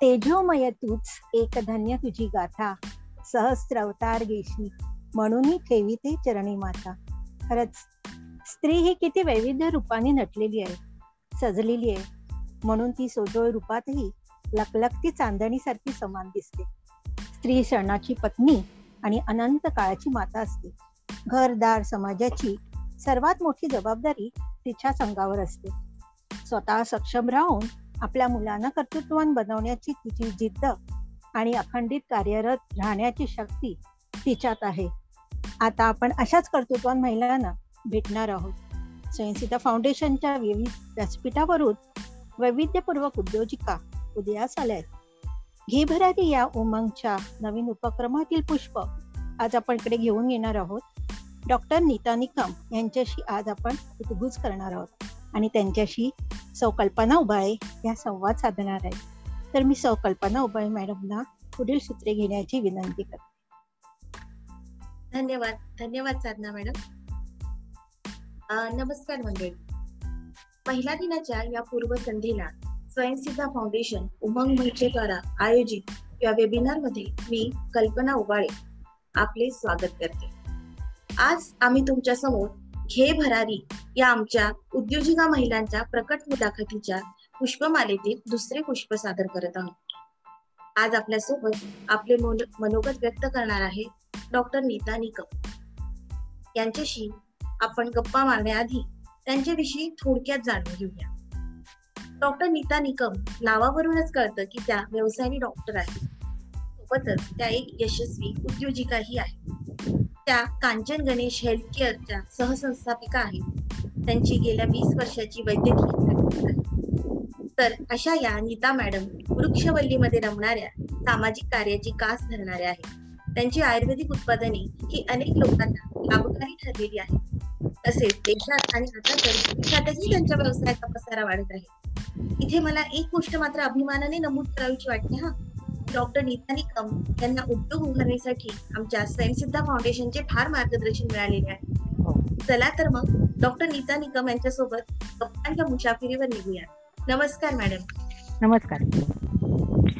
तेजोमय तूच एक धन्य तुझी गाथा. सहस्त्र अवतार गेशी म्हणूनही ठेवी ते चरणी माता. खरंच स्त्री ही किती वैविध्य रूपाने नटलेली आहे सजलेली आहे. म्हणून ती सोजोळ रूपातही लकलकती चांदणी सारखी समान दिसते. स्त्री शरणाची पत्नी आणि अनंत काळाची माता असते. घरदार समाजाची सर्वात मोठी जबाबदारी तिच्या संघावर असते. स्वतः सक्षम राहून आपल्या मुलांना कर्तृत्वान बनवण्याची तिची जिद्द आणि अखंडित कार्यरत राहण्याची शक्ती तिच्यात आहे. आता आपण अशाच कर्तृत्वान महिलांना भेटणार आहोत. स्वयंसिता फाउंडेशनच्या विविध व्यासपीठावरून वैविध्यपूर्वक उद्योजिका उदयास आल्या आहेत. घेभरारी या उमंगच्या नवीन उपक्रमातील पुष्प आज आपण इकडे घेऊन येणार आहोत. डॉक्टर नीता निकम यांच्याशी आज आपण उद्गुज करणार आहोत. आणि त्यांच्याशी सौकल्पना उबाळे या संवाद साधणार आहे. तर मी सौकल्पना उबाळे मॅडमला पुढील सूत्रे घेण्याची विनंती करते. धन्यवाद धन्यवाद साधना मॅडम. नमस्कार मंडळी. महिला दिनाच्या या पूर्वसंध्येला स्वयंसिद्धा फाउंडेशन उमंग मंचेद्वारा आयोजित या वेबिनारमध्ये मी कल्पना उबाळे आपले स्वागत करते. आज आम्ही तुमच्यासमोर घे भरारी या आमच्या उद्योजिका महिलांच्या प्रकट मुलाखतीच्या पुष्पमालेतील दुसरे पुष्प सादर करत आहोत. आज आपल्यासोबत आपले मनोगत व्यक्त करणार आहे डॉक्टर नीता निकम. यांच्याशी आपण गप्पा मारण्याआधी त्यांच्याविषयी थोडक्यात जाणून घेऊया. डॉक्टर नीता निकम नावावरूनच कळतं की त्या व्यवसायाने डॉक्टर आहेत. सोबतच त्या एक यशस्वी उद्योजिकाही आहे त्या कांचन गणेश हेल्थ केअरच्या सहसंस्थापिका आहेत. त्यांची गेल्या वीस वर्षाची वैद्यकीय आहे. तर अशा या नीता मॅडम वृक्षवल्लीमध्ये रमणाऱ्या सामाजिक कार्याची कास धरणाऱ्या आहेत. त्यांची आयुर्वेदिक उत्पादने ही अनेक लोकांना लाभकारी ठरलेली आहेत. तसेच देशात आणि आता तर देशातही त्यांच्या व्यवसायाचा पसारा वाढत आहे. इथे मला एक गोष्ट मात्र अभिमानाने नमूद करावीची वाटते हा. डॉक्टर नीता निकम यांना उद्योग उभारणीसाठी आमच्या स्वयंसिद्धा फाउंडेशनचे फार मार्गदर्शन मिळालेले आहे. हो. चला तर मग डॉक्टर नीता निकम यांच्यासोबत गप्पांच्या मुसाफिरीवर निघूया. नमस्कार मॅडम. नमस्कार.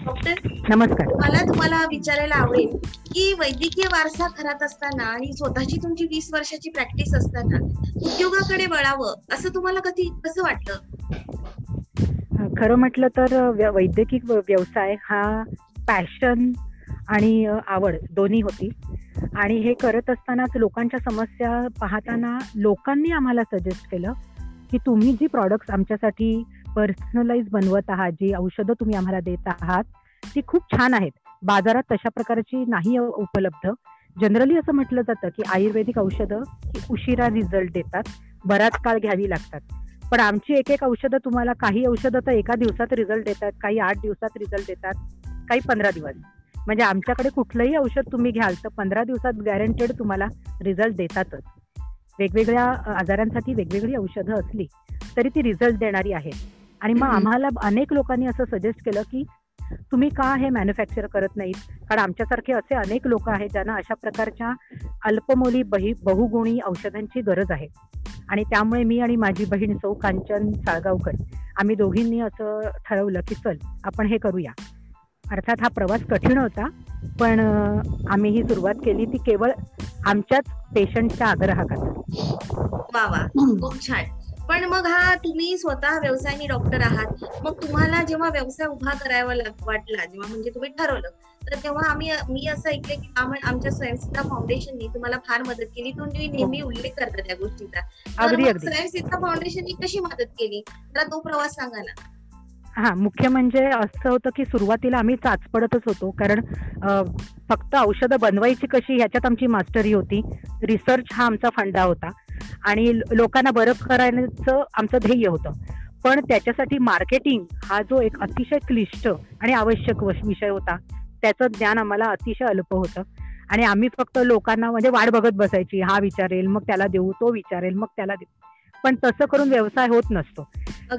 डॉक्टर नमस्कार. मला तुम्हाला विचारायला आवडेल की वैद्यकीय वारसा घरात असताना आणि स्वतःची तुमची वीस वर्षाची प्रॅक्टिस असताना उद्योगाकडे वळावं असं तुम्हाला कधी कसं वाटलं खरं म्हटलं तर वैद्यकीय व्यवसाय हा पॅशन आणि आवड दोन्ही होती. आणि हे करत असतानाच लोकांच्या समस्या पाहताना लोकांनी आम्हाला सजेस्ट केलं की तुम्ही जी प्रॉडक्ट्स आमच्यासाठी पर्सनलाइज बनवत आहात जी औषधं तुम्ही आम्हाला देत आहात ती खूप छान आहेत. बाजारात तशा प्रकारची नाही उपलब्ध. जनरली असं म्हटलं जातं की आयुर्वेदिक औषधं उशिरा रिझल्ट देतात. बराच काळ घ्यावी लागतात. पण आमची एक एक औषधं तुम्हाला काही औषधं तर एका दिवसात रिझल्ट देतात काही आठ दिवसात रिझल्ट देतात. काही पंधरा दिवस. म्हणजे आमच्याकडे कुठलंही औषध तुम्ही घ्याल तर पंधरा दिवसात गॅरंटेड तुम्हाला रिझल्ट देतातच. वेगवेगळ्या आजारांसाठी वेगवेगळी औषधं असली तरी ती रिझल्ट देणारी आहेत. आणि मग आम्हाला अनेक लोकांनी असं सजेस्ट केलं की तुम्ही का हे मॅन्युफॅक्चर करत नाहीत? कारण आमच्यासारखे असे अनेक लोक आहेत ज्यांना अशा प्रकारच्या अल्पमोली बही बहुगुणी औषधांची गरज आहे. आणि त्यामुळे मी आणि माझी बहीण सौ कांचन साळगावकर आम्ही दोघींनी असं ठरवलं की चल आपण हे करूया. अर्थात हा प्रवास कठीण होता पण आम्ही ही सुरुवात केली ती केवळ आमच्याच पेशंटच्या आग्रहाखातर. वा वा खूप छान. पण मग हा तुम्ही स्वतः व्यवसायाने डॉक्टर आहात मग तुम्हाला जेव्हा व्यवसाय उभा करावा वाटला जेव्हा म्हणजे तुम्ही ठरवलं तर तेव्हा आम्ही मी असं ऐकलं की आमच्या स्वयंसिद्धा फाउंडेशननी तुम्हाला फार मदत केली तुम्ही नेहमी उल्लेख करता त्या गोष्टीचा. स्वयंसिद्धा फाउंडेशननी कशी मदत केली? तर तो प्रवास सांगा ना. हा मुख्य म्हणजे असं होतं की सुरुवातीला आम्ही चाचपडतच होतो. कारण फक्त औषधं बनवायची कशी ह्याच्यात आमची मास्टरी होती. रिसर्च हा आमचा फंडा होता. आणि लोकांना बरं करायचं आमचं ध्येय होतं. पण त्याच्यासाठी मार्केटिंग हा जो एक अतिशय क्लिष्ट आणि आवश्यक विषय होता. त्याचं ज्ञान आम्हाला अतिशय अल्प होतं. आणि आम्ही फक्त लोकांना म्हणजे वाट बघत बसायची. हा विचारेल मग त्याला देऊ तो विचारेल मग त्याला देऊ. पण तसं करून व्यवसाय होत नसतो.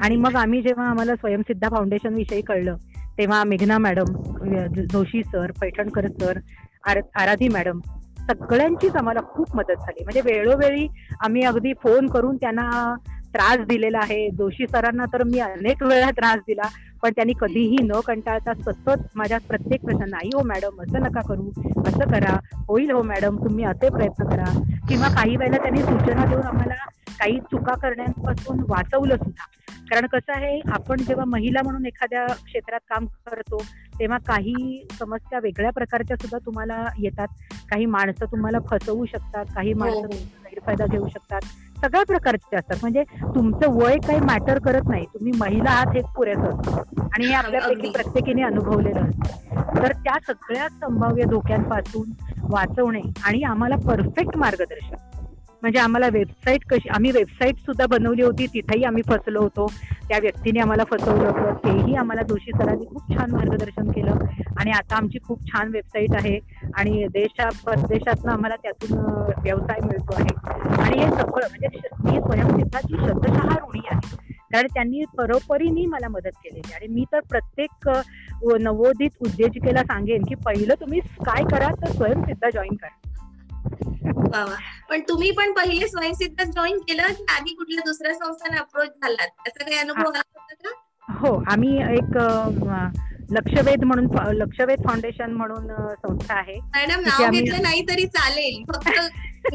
आणि मग आम्ही जेव्हा आम्हाला स्वयंसिद्धा फाउंडेशन विषयी कळलं तेव्हा मेघना madam Joshi sir Paithankar sir Aradhi madam सगळ्यांचीच आम्हाला खूप मदत झाली. म्हणजे वेळोवेळी आम्ही अगदी फोन करून त्यांना त्रास दिलेला आहे. जोशी सरांना तर मी अनेक वेळा त्रास दिला पण त्यांनी कधीही न कंटाळता सतत माझ्या प्रत्येक प्रश्न नाही हो मॅडम असं नका करू असं करा होईल हो मॅडम तुम्ही असे प्रयत्न करा. किंवा काही वेळेला त्यांनी सूचना देऊन आम्हाला काही चुका करण्यापासून वाचवलं सुद्धा. कारण कसं आहे आपण जेव्हा महिला म्हणून एखाद्या क्षेत्रात काम करतो तेव्हा काही समस्या वेगळ्या प्रकारच्या सुद्धा तुम्हाला येतात. काही माणसं तुम्हाला फसवू शकतात काही माणसं हो. गैरफायदा घेऊ शकतात. सगळ्या प्रकारचे असतात. म्हणजे तुमचं वय काही मॅटर करत नाही. तुम्ही महिला आहात हेच पुरेसं असतं. आणि हे आपल्यापैकी. प्रत्येकीने अनुभवलेलं असतं. तर त्या सगळ्या संभाव्य धोक्यांपासून वाचवणे आणि आम्हाला परफेक्ट मार्गदर्शन. म्हणजे आम्हाला वेबसाईट कशी आम्ही वेबसाईट सुद्धा बनवली होती तिथेही आम्ही फसलो होतो. त्या व्यक्तीने आम्हाला फसवलं होतं. तेही आम्हाला जोशी सरांनी खूप छान मार्गदर्शन केलं. आणि आता आमची खूप छान वेबसाईट आहे. आणि देशा परदेशातनं आम्हाला त्यातून व्यवसाय मिळतो आहे. आणि हे सगळं म्हणजे मी स्वयंसिद्धाची शतशः ऋणी आहे. कारण त्यांनी परोपरीने मला मदत केलेली. आणि मी तर प्रत्येक नवोदित उद्योजिकेला सांगेन की पहिलं तुम्ही काय करा तर स्वयंसिद्धा जॉईन करा. पण तुम्ही पण पहिले स्वयंसिद्ध जॉईन केलं की आधी कुठल्या दुसऱ्या संस्थाने अप्रोच झालात? त्याचा काही अनुभव आला होता का? हो आम्ही एक लक्षवेध म्हणून लक्षवेध फाउंडेशन म्हणून संस्था आहे. मॅडम नाव घेतलं नाही तरी चालेल. फक्त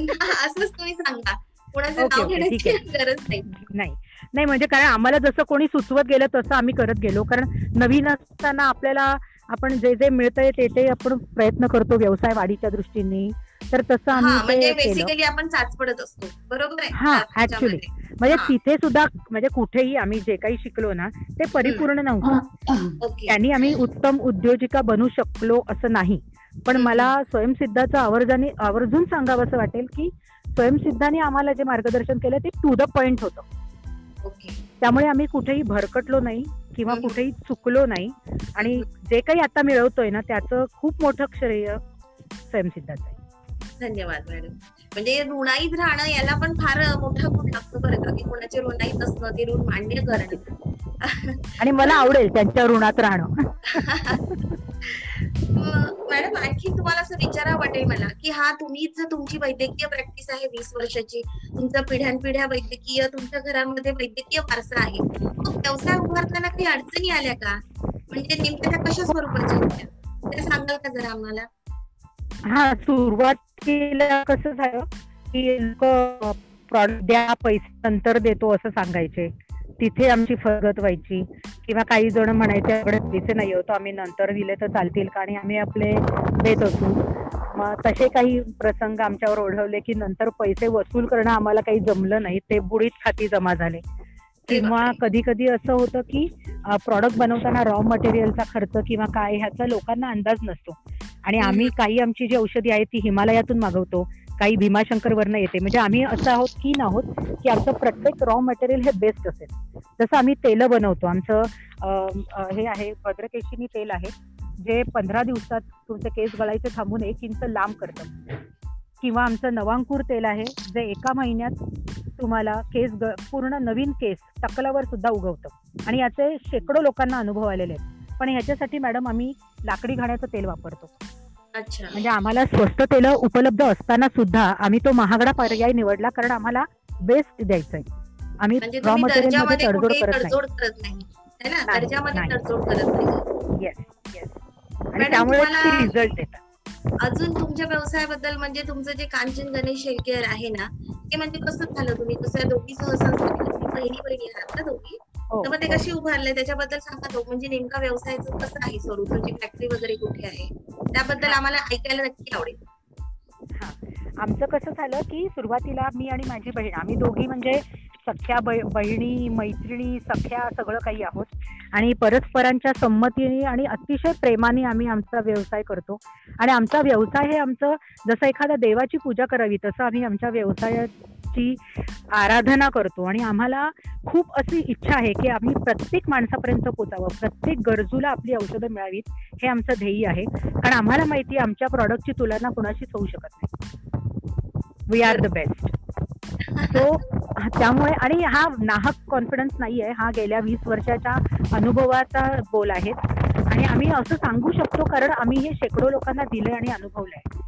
असंच तुम्ही सांगा. कोणाचं नाव घेण्याची गरज नाही. नाही. नाही म्हणजे कारण आम्हाला जसं कोणी सुचवत गेलं तसं आम्ही करत गेलो. कारण नवीन असताना आपल्याला आपण जे जे मिळतंय ते ते आपण प्रयत्न करतो व्यवसाय वाढीच्या दृष्टीने. तर तसं आम्ही म्हणजे बेसिकली आपण चाचपडत असतो. बरोबर आहे हा, त्याच्यामध्ये. म्हणजे. तिथे सुद्धा म्हणजे कुठेही आम्ही जे काही शिकलो ना ते परिपूर्ण नव्हतं. त्यांनी आम्ही उत्तम उद्योजिका बनू शकलो असं नाही. पण. मला स्वयंसिद्धाचं आवर्जाने आवर्जून सांगावं असं वाटेल की स्वयंसिद्धाने आम्हाला जे मार्गदर्शन केलं ते टू द पॉइंट होतं. त्यामुळे आम्ही कुठेही भरकटलो नाही किंवा. कुठेही चुकलो नाही. आणि जे काही आता मिळवतोय ना त्याचं खूप मोठं श्रेय स्वयंसिद्धाचं आहे. धन्यवाद मॅडम. म्हणजे ऋणाईत राहणं याला पण फार मोठा गुण लागतो बरं का की कोणाचे ऋणाईत असणं ते ऋण मान्य करणं. आणि मला आवडेल त्यांच्या ऋणात राहणं. मॅडम आणखी तुम्हाला असं विचारा वाटेल मला की हा तुम्हीच तुमची वैद्यकीय प्रॅक्टिस आहे वीस वर्षाची तुमचा पिढ्यानपिढ्या वैद्यकीय तुमच्या घरामध्ये वैद्यकीय वारसा आहे मग व्यवसाय उभारताना काही अडचणी आल्या का? म्हणजे नेमक्या त्या कशा स्वरूपाच्या होत्या? ते सांगाल का जरा आम्हाला? हा तिला कसं झालं की लोक प्रॉडक्ट द्या पैसे नंतर देतो असं सांगायचे. तिथे आमची फरगत व्हायची. किंवा काही जण म्हणायचे एवढे पैसे नाही होतो आम्ही नंतर दिले तर चालतील का? आणि आम्ही आपले देत असू. मग तसे काही प्रसंग आमच्यावर ओढवले की नंतर पैसे वसूल करणं आम्हाला काही जमलं नाही. ते बुडीत खाती जमा झाले. किंवा कधी कधी असं होतं की प्रॉडक्ट बनवताना रॉ मटेरियलचा खर्च किंवा काय ह्याचा लोकांना अंदाज नसतो. आणि आम्ही काही आमची जी औषधी आहेत ती हिमालयातून मागवतो काही भीमाशंकरवरनं येते. म्हणजे आम्ही असं आहोत की नाहोत की आमचं प्रत्येक रॉ मटेरियल हे बेस्ट असेल. जसं आम्ही तेलं बनवतो. आमचं हे आहे भद्रकेशिनी तेल आहे जे पंधरा दिवसात तुमचे केस गळायचे थांबून एक इंच लांब करतं. किंवा आमचं नवांकूर तेल आहे जे एका महिन्यात तुम्हाला केस ग पूर्ण नवीन केस टकलावर सुद्धा उगवतं. आणि याचे शेकडो लोकांना अनुभव आलेले आहेत. पण ह्याच्यासाठी मॅडम आम्ही लाकडी घाण्याचं तेल वापरतो. अच्छा. म्हणजे आम्हाला स्वस्त तेल उपलब्ध असताना सुद्धा आम्ही तो महागडा पर्याय निवडला कारण आम्हाला बेस्ट द्यायचंय. आम्ही म्हणजे रॉ तुम्ही मटेरियलमध्ये दर्जामध्ये तडजोड करत नाही. है येस येस आणि त्यामुळे रिझल्ट येतात अजून तुमच्या व्यवसायाबद्दल म्हणजे तुमचं जे कांचन गणेश हेल्थकेअर आहे ना ते म्हणजे कसं झालं तुम्ही? कसं दोघी सहसंस्थापक बहिणी बहिणी आहात ना दोघी? हो, तर मग ते. कशी उभारले त्याच्याबद्दल सांगा तो म्हणजे नेमका व्यवसायाचं कसं आहे स्वरूप? तुमची फॅक्टरी वगैरे कुठे आहे? त्याबद्दल आम्हाला ऐकायला नक्की आवडेल. हा. आमचं कसं झालं की सुरुवातीला मी आणि माझी बहीण आम्ही दोघी म्हणजे सख्या ब- बहिणी मैत्रिणी सख्या सगळं काही आहोत. आणि परस्परांच्या संमतीने आणि अतिशय प्रेमाने आम्ही आमचा व्यवसाय करतो. आणि आमचा व्यवसाय हे आमचं जसं एखाद्या देवाची पूजा करावी तसं आम्ही आमच्या व्यवसायाची आराधना करतो. आणि आम्हाला खूप अशी इच्छा आहे की आम्ही प्रत्येक माणसापर्यंत पोचावं. प्रत्येक गरजूला आपली औषधं मिळावीत हे आमचं ध्येय आहे. कारण आम्हाला माहिती आहे आमच्या प्रॉडक्टची तुलना कुणाशीच होऊ शकत नाही. We are the best so त्यामुळे आणि हा नाहक कॉन्फिडन्स नाहीये हा गेल्या वीस वर्षाच्या अनुभवाचा बोल आहे. आणि आम्ही असं सांगू शकतो कारण आम्ही हे शेकडो लोकांना दिलंय आणि अनुभवलंय.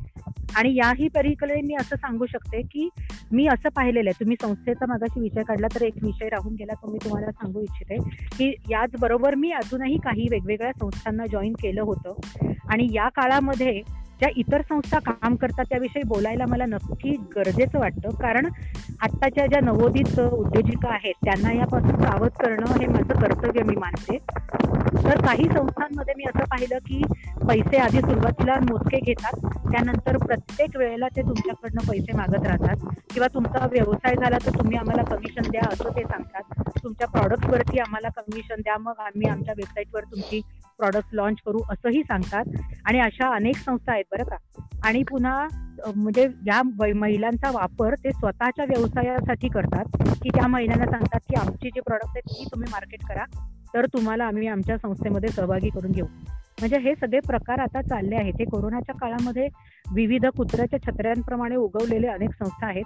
आणि याही परीकडे मी असं सांगू शकते की मी असं पाहिलेलं आहे. तुम्ही संस्थेचा मागाशी विषय काढला तर एक विषय राहून गेला तो मी तुम्हाला सांगू इच्छिते. की याचबरोबर मी अजूनही काही वेगवेगळ्या संस्थांना जॉईन केलं होतं. आणि या काळामध्ये ज्या इतर संस्था काम करतात त्याविषयी बोलायला मला नक्की गरजेचं वाटतं. कारण आत्ताच्या ज्या नवोदित उद्योजिका आहेत त्यांना यापासून सावध करणं हे माझं कर्तव्य मी मानते. तर काही संस्थांमध्ये मी असं पाहिलं की पैसे आधी सुरुवातीला मोजके घेतात त्यानंतर प्रत्येक वेळेला ते तुमच्याकडनं पैसे मागत राहतात. किंवा तुमचा व्यवसाय झाला तर तुम्ही आम्हाला कमिशन द्या असं ते सांगतात. तुमच्या प्रॉडक्टवरती आम्हाला कमिशन द्या मग आम्ही आमच्या वेबसाईटवर तुमची प्रॉडक्ट लॉन्च करू असंही सांगतात. आणि अशा अनेक संस्था आहेत बरं का. आणि पुन्हा म्हणजे या महिलांचा वापर ते स्वतःच्या व्यवसायासाठी करतात. की त्या महिलांना सांगतात की आमची जी प्रॉडक्ट आहेत ती तुम्ही मार्केट करा. तर तुम्हाला आम्ही आमच्या संस्थेमध्ये सहभागी करून घेऊ. म्हणजे हे सगळे प्रकार आता चालले आहेत. हे कोरोनाच्या काळामध्ये विविध कुत्र्याच्या छत्र्यांप्रमाणे उगवलेले अनेक संस्था आहेत.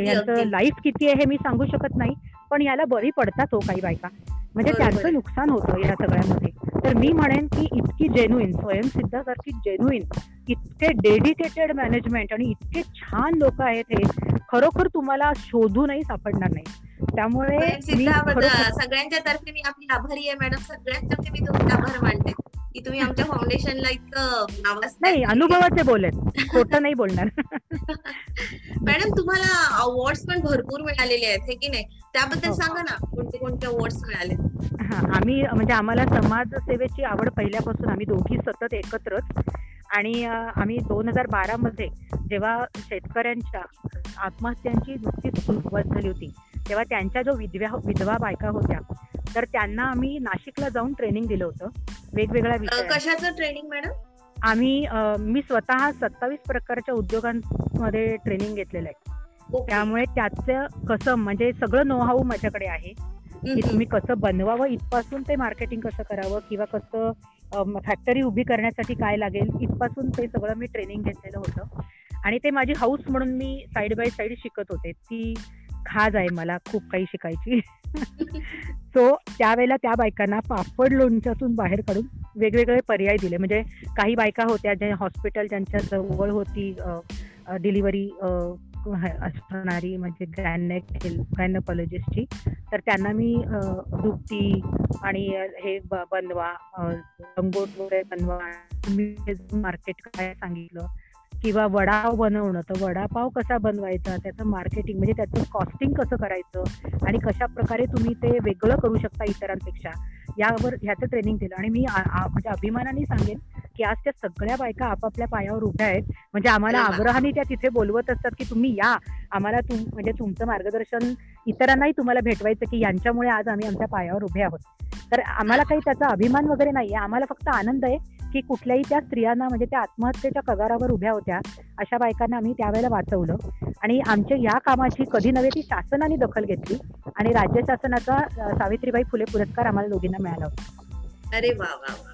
यांचं लाईफ किती आहे हे मी सांगू शकत नाही. पण याला बरी पडतात हो काही बायका. म्हणजे त्यांचं नुकसान होतं या सगळ्यामध्ये. तर मी म्हणेन की इतकी जेन्युइन स्वयंसिद्धासारखी जेन्युइन इतके डेडिकेटेड मॅनेजमेंट आणि इतके छान लोक आहेत हे खरोखर तुम्हाला शोधूनही सापडणार नाही. त्यामुळे सगळ्यांच्या तर्फे मी आपली आभारी आहे मॅडम. सगळ्यांतर्फे मी तुमचे आभार मानते. की तुम्ही आमच्या फाउंडेशनला इतकं नावास नाही अनुभवाचे बोलत. खोटं नाही बोलणार. मॅडम तुम्हाला अवॉर्ड पण भरपूर मिळालेले आहेत हे की नाही? त्याबद्दल हो. सांगा ना कोणते कोणते अवॉर्ड मिळाले? हा आम्ही म्हणजे आम्हाला समाज सेवेची आवड पहिल्यापासून आम्ही दोघी सतत एकत्रच. आणि आम्ही दोन हजार बारा मध्ये जेव्हा शेतकऱ्यांच्या आत्महत्यांची नुकतीच सुरुवात झाली होती तेव्हा त्यांच्या जो विधव्या विधवा बायका होत्या तर त्यांना आम्ही नाशिकला जाऊन ट्रेनिंग दिलं होतं. वेगवेगळ्या कशाचं ट्रेनिंग मॅडम आम्ही मी स्वतः सत्तावीस प्रकारच्या उद्योगांमध्ये ट्रेनिंग घेतलेलं आहे. त्यामुळे त्याचं कसं म्हणजे सगळं नो हाऊ माझ्याकडे आहे. की तुम्ही कसं बनवावं इथपासून ते मार्केटिंग कसं करावं किंवा कसं फॅक्टरी उभी करण्यासाठी काय लागेल इथपासून ते सगळं मी ट्रेनिंग घेतलेलं होतं. आणि ते माझी हाऊस म्हणून मी साईड बाय साईड शिकत होते. ती खाज आहे मला खूप काही शिकायची. सो त्यावेळेला त्या बायकांना पापड लोणच्यातून बाहेर काढून वेगवेगळे पर्याय दिले. म्हणजे काही बायका होत्या ज्या हॉस्पिटल ज्यांच्या जवळ होती डिलिव्हरी असणारी म्हणजे ग्रॅनेक गायनोकॉलॉजिस्टची तर त्यांना मी दुपटी आणि हे बनवा रंगोट वगैरे बनवा मार्केट काय सांगितलं? किंवा वडापाव बनवणं तर वडापाव कसा बनवायचा त्याचं मार्केटिंग म्हणजे त्याचं कॉस्टिंग कसं करायचं आणि कशा प्रकारे तुम्ही ते वेगळं करू शकता इतरांपेक्षा यावर ह्याचं ट्रेनिंग दिलं. आणि मी म्हणजे अभिमानाने सांगेन की आज त्या सगळ्या बायका आपापल्या पायावर उभ्या आहेत. म्हणजे आम्हाला आग्रहाने त्या तिथे बोलवत असतात की तुम्ही या. आम्हाला तुम म्हणजे तुमचं मार्गदर्शन इतरांनाही तुम्हाला भेटवायचं की यांच्यामुळे आज आम्ही आमच्या पायावर उभे आहोत. तर आम्हाला काही त्याचा अभिमान वगैरे नाही आम्हाला फक्त आनंद आहे की कुठल्याही त्या स्त्रियांना म्हणजे त्या आत्महत्येच्या कगारावर उभ्या होत्या अशा बायकांना आम्ही त्यावेळेला वाचवलं. आणि आमच्या या कामाची कधी नव्हे ती शासनाने दखल घेतली आणि राज्य शासनाचा सावित्रीबाई फुले पुरस्कार आम्हाला दोघींना मिळाला होता. अरे वा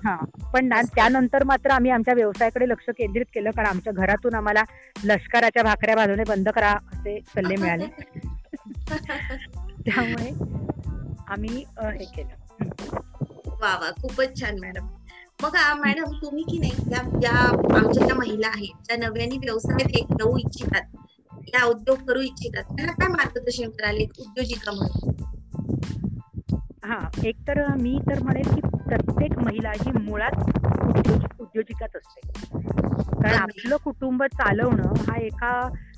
हा. पण त्यानंतर मात्र आम्ही आमच्या व्यवसायाकडे लक्ष केंद्रित केलं कारण आमच्या घरातून आम्हाला लष्कराच्या भाकऱ्या बांधवणे बंद करा असे सल्ले मिळाले. त्यामुळे आम्ही हे केलं. वा वा. खूपच छान मॅडम. बघा मॅडम तुम्ही की नाही या ज्या आमच्या ज्या महिला आहेत ज्या नव्याने व्यवसायात एक जाऊ इच्छितात या उद्योग करू इच्छितात त्यांना काय मार्गदर्शन कराले उद्योजिका म्हणून? हा एक तर मी तर म्हणेन की प्रत्येक महिला ही मुळात उद्योजिकाच असते. कारण आपलं कुटुंब चालवणं हा एका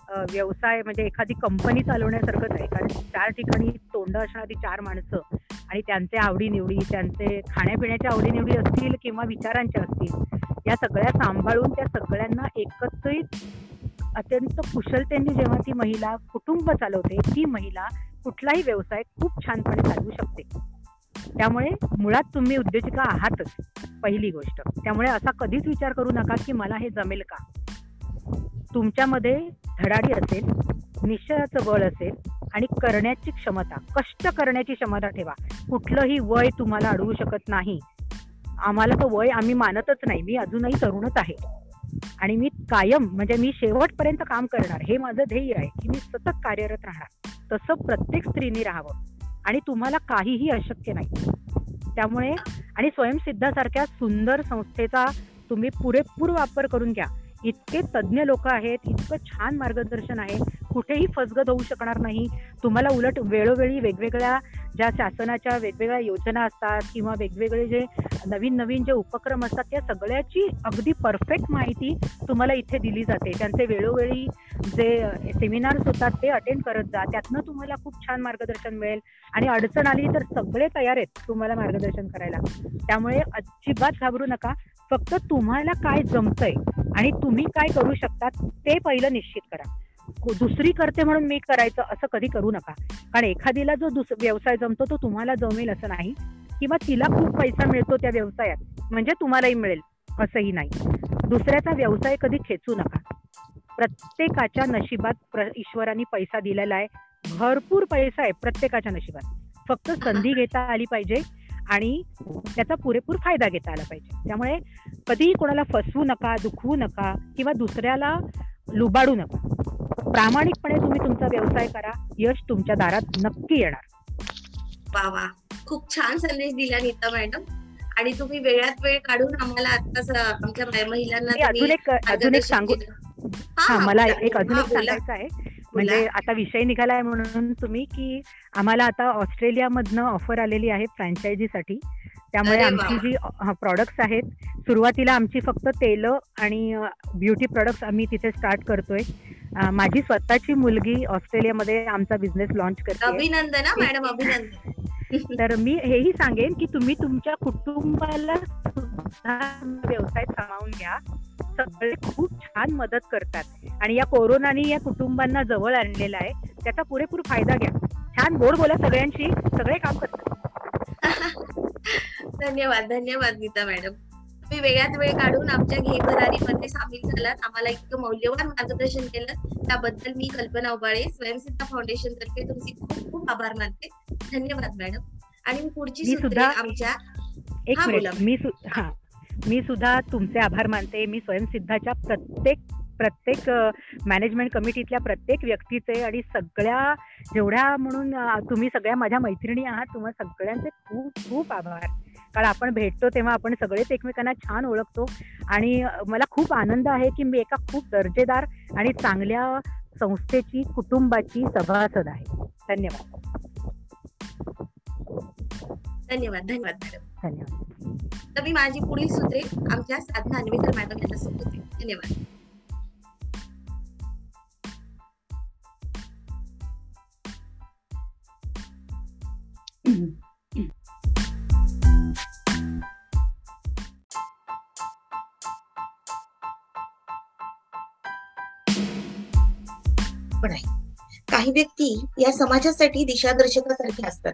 व्यवसाय म्हणजे एखादी कंपनी चालवण्यासारखंच आहे. कारण चार ठिकाणी तोंड असणारी चार माणसं आणि त्यांचे आवडीनिवडी त्यांचे खाण्यापिण्याच्या आवडीनिवडी असतील किंवा विचारांच्या असतील या सगळ्या सांभाळून त्या सगळ्यांना एकत्रित अत्यंत कुशलतेने जेव्हा ती महिला कुटुंब चालवते ती महिला कुठलाही व्यवसाय खूप छानपणे चालवू शकते. त्यामुळे मुळात तुम्ही उद्योजिका आहातच पहिली गोष्ट. त्यामुळे असा कधीच विचार करू नका की मला हे जमेल का? तुमच्यामध्ये धडाडी असेल निश्चयाचं बळ असेल आणि करण्याची क्षमता कष्ट करण्याची क्षमता ठेवा. कुठलंही वय तुम्हाला अडवू शकत नाही. आम्हाला तो वय आम्ही मानतच नाही. मी अजूनही तरुणच आहे. आणि मी कायम म्हणजे मी शेवटपर्यंत काम करणार. हे माझं ध्येय आहे की मी सतत कार्यरत राहणार. तसं प्रत्येक स्त्रीने राहावं. आणि तुम्हाला काहीही अशक्य नाही. त्यामुळे आणि स्वयंसिद्धासारख्या सुंदर संस्थेचा तुम्ही पुरेपूर वापर करून घ्या. इतके तज्ज्ञ लोक आहेत इतकं छान मार्गदर्शन आहे. कुठेही फसगत होऊ शकणार नाही. तुम्हाला उलट वेळोवेळी वेगवेगळ्या ज्या शासनाच्या वेगवेगळ्या योजना असतात किंवा वेगवेगळे जे नवीन नवीन जे उपक्रम असतात त्या सगळ्याची अगदी परफेक्ट माहिती तुम्हाला इथे दिली जाते. त्यांचे वेळोवेळी जे सेमिनार्स होतात ते अटेंड करत जा. त्यातनं तुम्हाला खूप छान मार्गदर्शन मिळेल. आणि अडचण आली तर सगळे तयार आहेत तुम्हाला मार्गदर्शन करायला. त्यामुळे अजिबात घाबरू नका. फक्त तुम्हाला काय जमतंय आणि तुम्ही काय करू शकता ते पहिलं निश्चित करा. दुसरी करते म्हणून मी करायचं असं कधी करू नका. कारण एखादीला जो दुस व्यवसाय जमतो तो तुम्हाला जमेल असं नाही. किंवा तिला खूप पैसा मिळतो त्या व्यवसायात म्हणजे तुम्हालाही मिळेल असंही नाही. दुसऱ्याचा व्यवसाय कधी खेचू नका. प्रत्येकाच्या नशिबात प्र ईश्वराने पैसा दिलेला आहे. भरपूर पैसा आहे प्रत्येकाच्या नशिबात. फक्त संधी घेता आली पाहिजे. आणि त्याचा पुरेपूर फायदा घेता आला पाहिजे. त्यामुळे कधीही कोणाला फसवू नका दुखवू नका किंवा दुसऱ्याला लुबाडू नका. प्रामाणिकपणे तुम्ही तुमचा व्यवसाय करा यश तुमच्या दारात नक्की येणार. वा वा. खूप छान संदेश दिला नीता मॅडम. आणि तुम्ही वेळात वेळ काढून आम्हाला आताच आमच्या महिलांना अजून एक अजून एक सांगू हा मला एक अजून एक सांगायचं आहे. म्हणजे आता विषय निघालाय म्हणून तुम्ही की आम्हाला आता ऑस्ट्रेलियामधनं ऑफर आलेली आहे फ्रँचायझीसाठी त्यामुळे आमची जी प्रॉडक्ट्स आहेत सुरुवातीला आमची फक्त तेल आणि ब्युटी प्रॉडक्ट्स आम्ही तिथे स्टार्ट करतोय. माझी स्वतःची मुलगी ऑस्ट्रेलियामध्ये आमचा बिझनेस लॉन्च करते. अभिनंदन मॅडम अभिनंदन. तर मी हेही सांगेन की तुम्ही तुमच्या कुटुंबाला व्यवसाय सामावून घ्या. सगळे खूप छान मदत करतात. आणि या कोरोनाने या कुटुंबांना जवळ आणलेला आहे. त्याचा पुरेपूर फायदा घ्या. छान गोड बोला सगळ्यांशी. सगळे काम करतात. धन्यवाद धन्यवाद गीता मॅडम. तुम्ही वेगळ्यात वेळ काढून आमच्या मध्ये सामील झालात. आम्हाला इतकं मौल्यवान मार्गदर्शन केलं. त्याबद्दल मी कल्पना उबाळे स्वयंसिद्धा फाउंडेशन तर्फे तुमचे खूप खूप आभार मानते. धन्यवाद मॅडम. आणि पुढची सुद्धा आमच्या एक मिनिट. मी हा. मी सुद्धा तुमचे आभार मानते. मी स्वयंसिद्धाच्या प्रत्येक प्रत्येक मॅनेजमेंट कमिटीतल्या प्रत्येक व्यक्तीचे आणि सगळ्या जेवढ्या म्हणून तुम्ही सगळ्या माझ्या मैत्रिणी आहात तुम्हाला सगळ्यांचे खूप खूप आभार. कारण आपण भेटतो तेव्हा आपण सगळेच एकमेकांना छान ओळखतो. आणि मला खूप आनंद आहे की मी एका खूप दर्जेदार आणि चांगल्या संस्थेची कुटुंबाची सभासद आहे. धन्यवाद. धन्यवाद धन्यवाद मॅडम. धन्यवाद. तर मी माझी पुढील सूत्रे आमच्या साधना अन्वेकर मॅडम यांना सोपवते धन्यवाद. पण आहे. काही व्यक्ती या समाजासाठी दिशादर्शकासारखे असतात.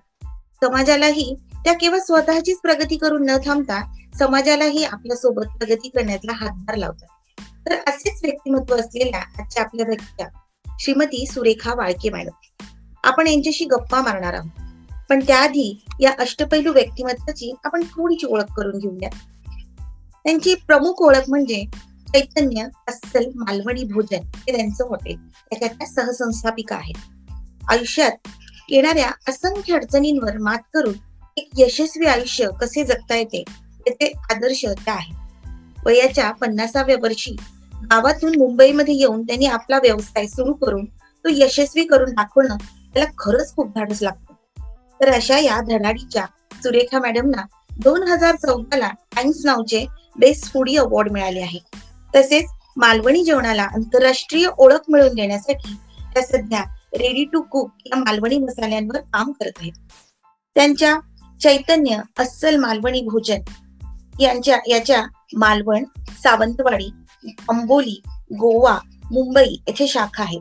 समाजालाही त्या केवळ स्वतःचीच प्रगती करून न थांबता समाजालाही आपल्यासोबत प्रगती करण्याचा हातभार लावतात. तर असेच व्यक्तिमत्व असलेल्या आजच्या आपल्या व्यक्त्या श्रीमती सुरेखा वाळके मॅडम. आपण यांच्याशी गप्पा मारणार आहोत. पण त्याआधी या अष्टपैलू व्यक्तिमत्वाची आपण थोडीशी ओळख करून घेऊया त्यांची प्रमुख ओळख म्हणजे चैतन्य अस्सल मालवणी भोजन हे त्यांचं हॉटेल. त्याच्या सहसंस्थापिका आहेत. आयुष्यात येणाऱ्या असंख्य अडचणींवर मात करून एक यशस्वी आयुष्य कसे जगता येते त्याचे आदर्श त्या वयाच्या पन्नासाव्या वर्षी गावातून मुंबईमध्ये येऊन त्यांनी आपला व्यवसाय सुरू करून तो यशस्वी करून दाखवणं त्याला खरंच खूप धाडस लागतं. तर अशा या धडाडीच्या सुरेखा मॅडमना दोन हजार चौदाला टाइम्स नावचे बेस्ट फूडी अवॉर्ड मिळाले आहे. तसेच मालवणी जेवणाला आंतरराष्ट्रीय ओळख मिळवून देण्यासाठी त्या सध्या रेडी टू कुक या मालवणी मसाल्यांवर काम करत आहेत. त्यांच्या चैतन्य अस्सल मालवणी भोजन यांच्या याच्या मालवण सावंतवाडी अंबोली गोवा मुंबई येथे शाखा आहेत.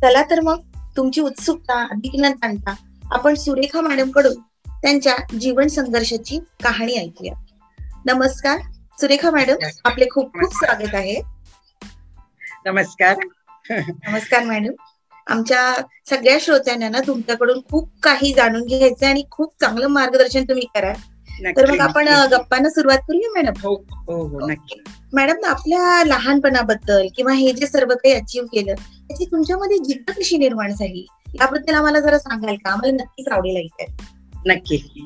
चला तर मग तुमची उत्सुकता अधिक न जाणता आपण सुरेखा मॅडमकडून त्यांच्या जीवन संघर्षाची कहाणी ऐकूया. नमस्कार सुरेखा मॅडम आपले खूप खूप स्वागत आहे. नमस्कार. नमस्कार मॅडम. आमच्या सगळ्या श्रोत्यांना ना तुमच्याकडून खूप काही जाणून घ्यायचं आणि खूप चांगलं मार्गदर्शन तुम्ही करा तर मग आपण गप्पांना सुरुवात करूया मॅडम? हो हो हो नक्की. मॅडम आपल्या लहानपणाबद्दल किंवा हे जे सर्व काही अचीव केलं त्याची तुमच्यामध्ये जिद्द कशी निर्माण झाली? याबद्दल आम्हाला जरा सांगाल का? आम्हाला नक्कीच आवडेल ऐकायला. नक्की.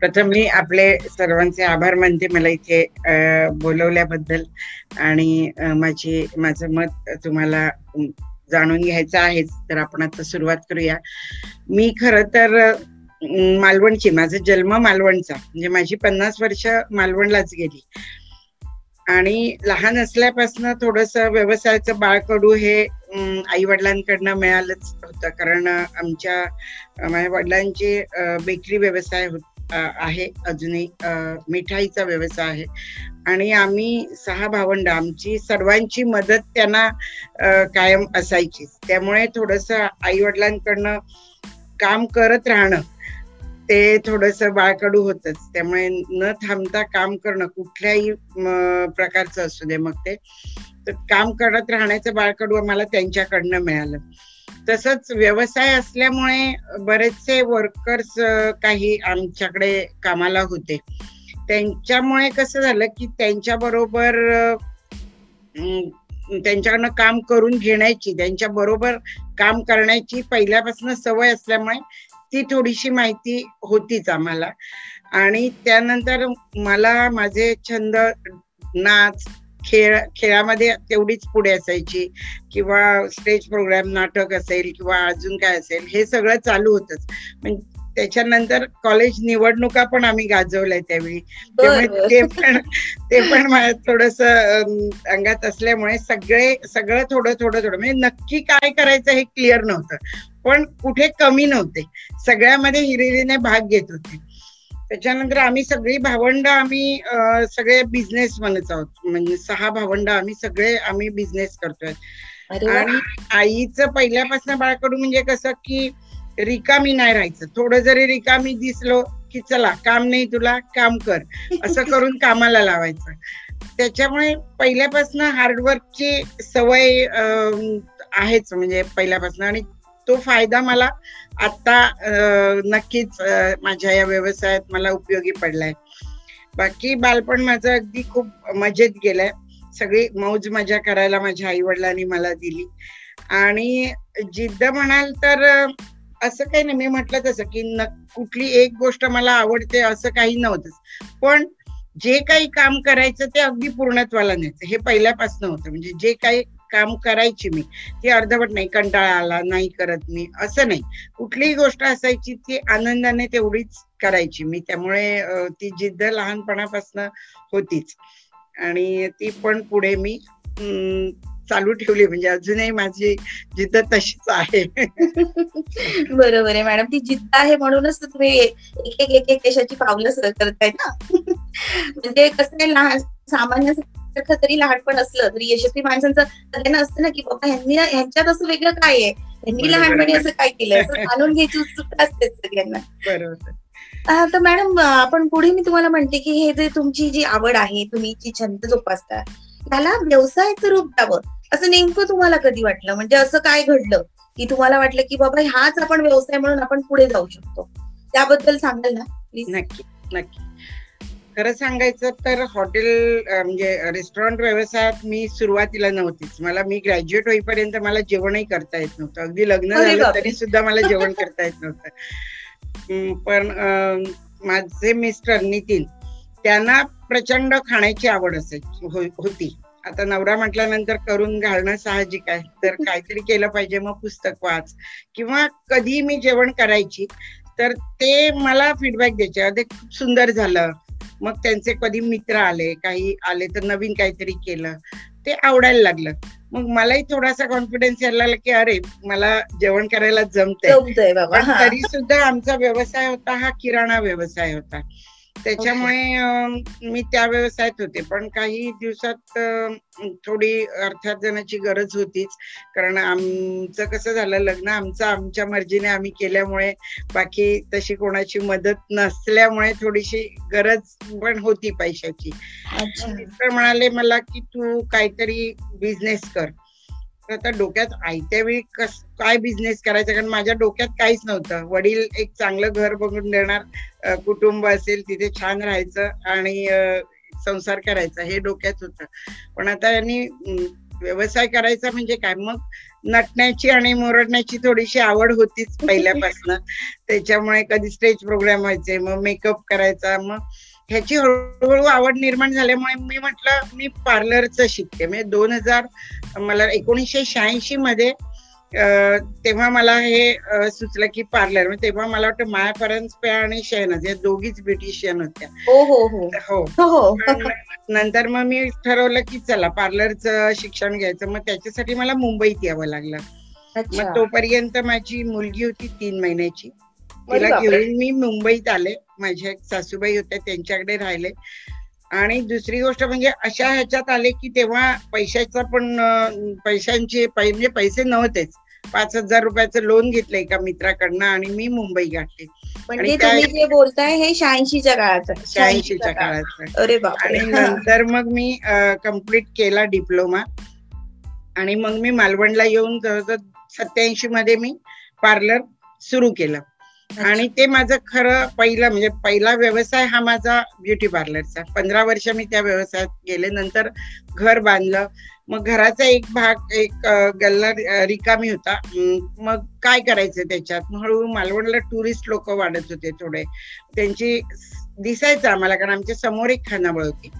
प्रथम मी आपले सर्वांचे आभार मानते मला इथे बोलवल्याबद्दल. आणि माझी माझं मत तुम्हाला जाणून घ्यायचं आहेच तर आपण आता सुरुवात करूया. मी खर तर मालवणची माझा जन्म मालवणचा म्हणजे माझी पन्नास वर्ष मालवणलाच गेली. आणि लहान असल्यापासून थोडस व्यवसायाचं बाळकडू हे आई वडिलांकडनं मिळालंच होतं. कारण आमच्या माझ्या वडिलांचे बेकरी व्यवसाय आहे. अजूनही मिठाईचा व्यवसाय आहे. आणि आम्ही सहा भावंड आमची सर्वांची मदत त्यांना कायम असायची. त्यामुळे थोडस आई वडिलांकडनं काम करत राहणं ते थोडस बाळकडू होतच. त्यामुळे न थांबता काम करणं कुठल्याही प्रकारचं असू दे मग ते तर काम करत राहण्याचं बाळकडू आम्हाला त्यांच्याकडनं मिळालं. तसंच व्यवसाय असल्यामुळे बरेचसे वर्कर्स काही आमच्याकडे कामाला होते. त्यांच्यामुळे कसं झालं की त्यांच्या बरोबर त्यांच्याकडनं काम करून घेण्याची त्यांच्या बरोबर काम करण्याची पहिल्यापासून सवय असल्यामुळे ती थोडीशी माहिती होतीच आम्हाला. आणि त्यानंतर मला माझे छंद नाच खेळ खेळामध्ये तेवढीच पुढे असायची किंवा स्टेज प्रोग्राम नाटक असेल किंवा अजून काय असेल हे सगळं चालू होतच. त्याच्यानंतर कॉलेज निवडणुका पण आम्ही गाजवल्या त्यावेळी. त्यामुळे ते पण ते पण थोडस अंगात असल्यामुळे सगळे सगळं थोडं थोडं थोडं म्हणजे नक्की काय करायचं हे क्लिअर नव्हतं. पण कुठे कमी नव्हते. सगळ्यामध्ये हिरिरीने भाग घेत होते. त्याच्यानंतर आम्ही सगळी भावंड आम्ही सगळे बिझनेस म्हणत आहोत. म्हणजे सहा भावंड आम्ही सगळे आम्ही बिझनेस करतोय. आणि आईचं पहिल्यापासून बाळकडू म्हणजे कसं की रिकामी नाही राहायचं. थोडं जरी रिकामी दिसलो की चला काम नाही तुला काम कर. असं करून कामाला लावायचं. त्याच्यामुळे पहिल्यापासून हार्डवर्कची सवय आहेच म्हणजे पहिल्यापासून. आणि तो फायदा मला आता नक्कीच माझ्या या व्यवसायात मला उपयोगी पडलाय. बाकी बालपण माझं अगदी खूप मजेत गेलंय. सगळी मौज मजा करायला माझ्या आई वडिलांनी मला दिली. आणि जिद्द म्हणाल तर असं काही नाही. मी म्हटलं तसं की न कुठली एक गोष्ट मला आवडते असं काही नव्हतंच. पण जे काही काम करायचं ते अगदी पूर्णत्वाला न्यायचं. हे पहिल्यापासून होतं. म्हणजे जे काही काम करायची मी. ती अर्धवट नाही कंटाळा आला नाही करत मी असं नाही. कुठलीही गोष्ट असायची ती आनंदाने तेवढीच करायची मी. त्यामुळे ती जिद्द लहानपणापासून होतीच. आणि ती पण पुढे मी चालू ठेवली. म्हणजे अजूनही माझी जिद्द तशीच आहे. बरोबर आहे मॅडम. ती जिद्द आहे म्हणूनच तुम्ही एक एक एक एक देशाची पावलं करताय ना? म्हणजे कसं आहे लहान सामान्य तरी लहानपण असलं तरी यशस्वी माणसांचं त्यांना असतं ना की बाबा ह्यांनी ह्यांच्यात असं वेगळं काय आहे? त्यांनी लहानपणी असं काय केलं असं जाणून घ्यायची उत्सुकता असते सगळ्यांना. तर मॅडम आपण पुढे मी तुम्हाला म्हणते की हे जे तुमची जी आवड आहे तुम्ही जी छंद जोपासता त्याला व्यवसायाचं रूप द्यावं. असं नेमकं तुम्हाला कधी वाटलं? म्हणजे असं काय घडलं की तुम्हाला वाटलं की बाबा हाच आपण व्यवसाय म्हणून आपण पुढे जाऊ शकतो? त्याबद्दल सांगाल ना प्लीज नक्की नक्की. खरं सांगायचं तर हॉटेल म्हणजे रेस्टॉरंट व्यवसायात मी सुरुवातीला नव्हतीच. मला मी ग्रॅज्युएट होईपर्यंत मला जेवणही करता येत नव्हतं. अगदी लग्न झालं तरी सुद्धा मला जेवण करता येत नव्हतं. पण माझे मिस्टर नितीन त्यांना प्रचंड खाण्याची आवड असायची होती. आता नवरा म्हटल्यानंतर करून घालणं साहजिक आहे. तर काहीतरी केलं पाहिजे मग पुस्तक वाच. किंवा कधी मी जेवण करायची तर ते मला फीडबॅक द्यायचे. अरे खूप सुंदर झालं. मग त्यांचे कधी मित्र आले काही आले तर नवीन काहीतरी केलं ते आवडायला लागलं. मग मलाही थोडासा कॉन्फिडन्स यायला लागला की अरे मला जेवण करायला जमतंय. तरी सुद्धा आमचा व्यवसाय होता हा किराणा व्यवसाय होता. त्याच्यामुळे मी त्या व्यवसायात होते. पण काही दिवसात थोडी अर्थार्जनाची गरज होतीच. कारण आमचं कसं झालं लग्न आमचं आमच्या मर्जीने आम्ही केल्यामुळे बाकी तशी कोणाची मदत नसल्यामुळे थोडीशी गरज पण होती पैशाची. म्हणाले मला की तू काहीतरी बिझनेस कर. आता डोक्यात आयत्या वेळी कस काय बिझनेस करायचा? कारण माझ्या डोक्यात काहीच नव्हतं. वडील एक चांगलं घर बघून देणार कुटुंब असेल तिथे छान राहायचं आणि संसार करायचा हे डोक्यात होतं. पण आता यांनी व्यवसाय करायचा म्हणजे काय? मग नटण्याची आणि मोरडण्याची थोडीशी आवड होतीच पहिल्यापासून. त्याच्यामुळे कधी स्टेज प्रोग्राम व्हायचे मग मेकअप करायचा मग ह्याची हळूहळू आवड निर्माण झाल्यामुळे मी म्हटलं मी पार्लरचं शिकते. म्हणजे दोन हजार मला एकोणीसशे शहाऐंशी मध्ये तेव्हा मला हे सुचलं की पार्लर. म्हणजे तेव्हा मला वाटतं माया परांजपे आणि शहनज या दोघीच ब्युटिशियन होत्या हो हो हो. हो. हो नंतर मग मी ठरवलं की चला पार्लरचं शिक्षण घ्यायचं. मग त्याच्यासाठी मला मुंबईत यावं लागलं. मग तोपर्यंत माझी मुलगी होती तीन महिन्याची. तिला घेऊन मी मुंबईत आले. माझ्या एक सासूबाई होत्या त्यांच्याकडे राहिले. आणि दुसरी गोष्ट म्हणजे अशा ह्याच्यात आले की तेव्हा पैशाचा पण पैशांचे म्हणजे पैसे नव्हतेच. पाच हजार रुपयाचं लोन घेतलं एका मित्राकडनं आणि मी मुंबई गाठली. म्हणजे तुम्ही जे बोलताय हे शहाऐंशीच्या काळाचं. शहाऐंशीच्या काळाचं. अरे आणि नंतर मग मी कंप्लीट केला डिप्लोमा आणि मग मी मालवणला येऊन जवळजवळ सत्याऐंशी मध्ये मी पार्लर सुरू केलं. आणि ते माझं खरं पहिलं म्हणजे पहिला व्यवसाय हा माझा ब्युटी पार्लरचा. पंधरा वर्ष मी त्या व्यवसायात गेले. नंतर घर बांधलं. मग घराचा एक भाग एक गल्ला रिकामी होता. मग काय करायचं त्याच्यात? हळूहळू मालवणला टुरिस्ट लोक वाढत होते थोडे. त्यांची दिसायचं आम्हाला कारण आमच्यासमोर एक खानावळ होती.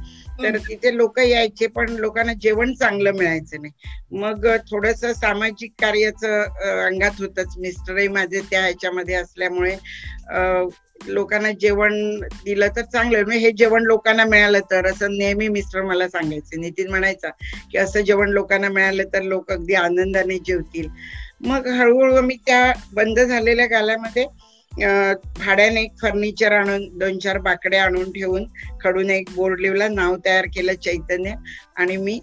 तर तिथे लोक यायचे पण लोकांना जेवण चांगलं मिळायचं नाही. मग थोडस सामाजिक कार्याचं अंगात होतच. मिस्टरही माझे त्या ह्याच्यामध्ये असल्यामुळे लोकांना जेवण दिलं तर चांगलं. म्हणजे हे जेवण लोकांना मिळालं तर असं नेहमी मिस्टर मला सांगायचे. नितीन म्हणायचा की असं जेवण लोकांना मिळालं तर लोक अगदी आनंदाने जेवतील. मग हळूहळू मी त्या बंद झालेल्या गाल्यामध्ये भाड्याने एक फर्निचर आणून दोन चार बाकड्या आणून ठेवून खडून एक बोर्ड लिवला नाव तयार केलं चैतन्य आणि मी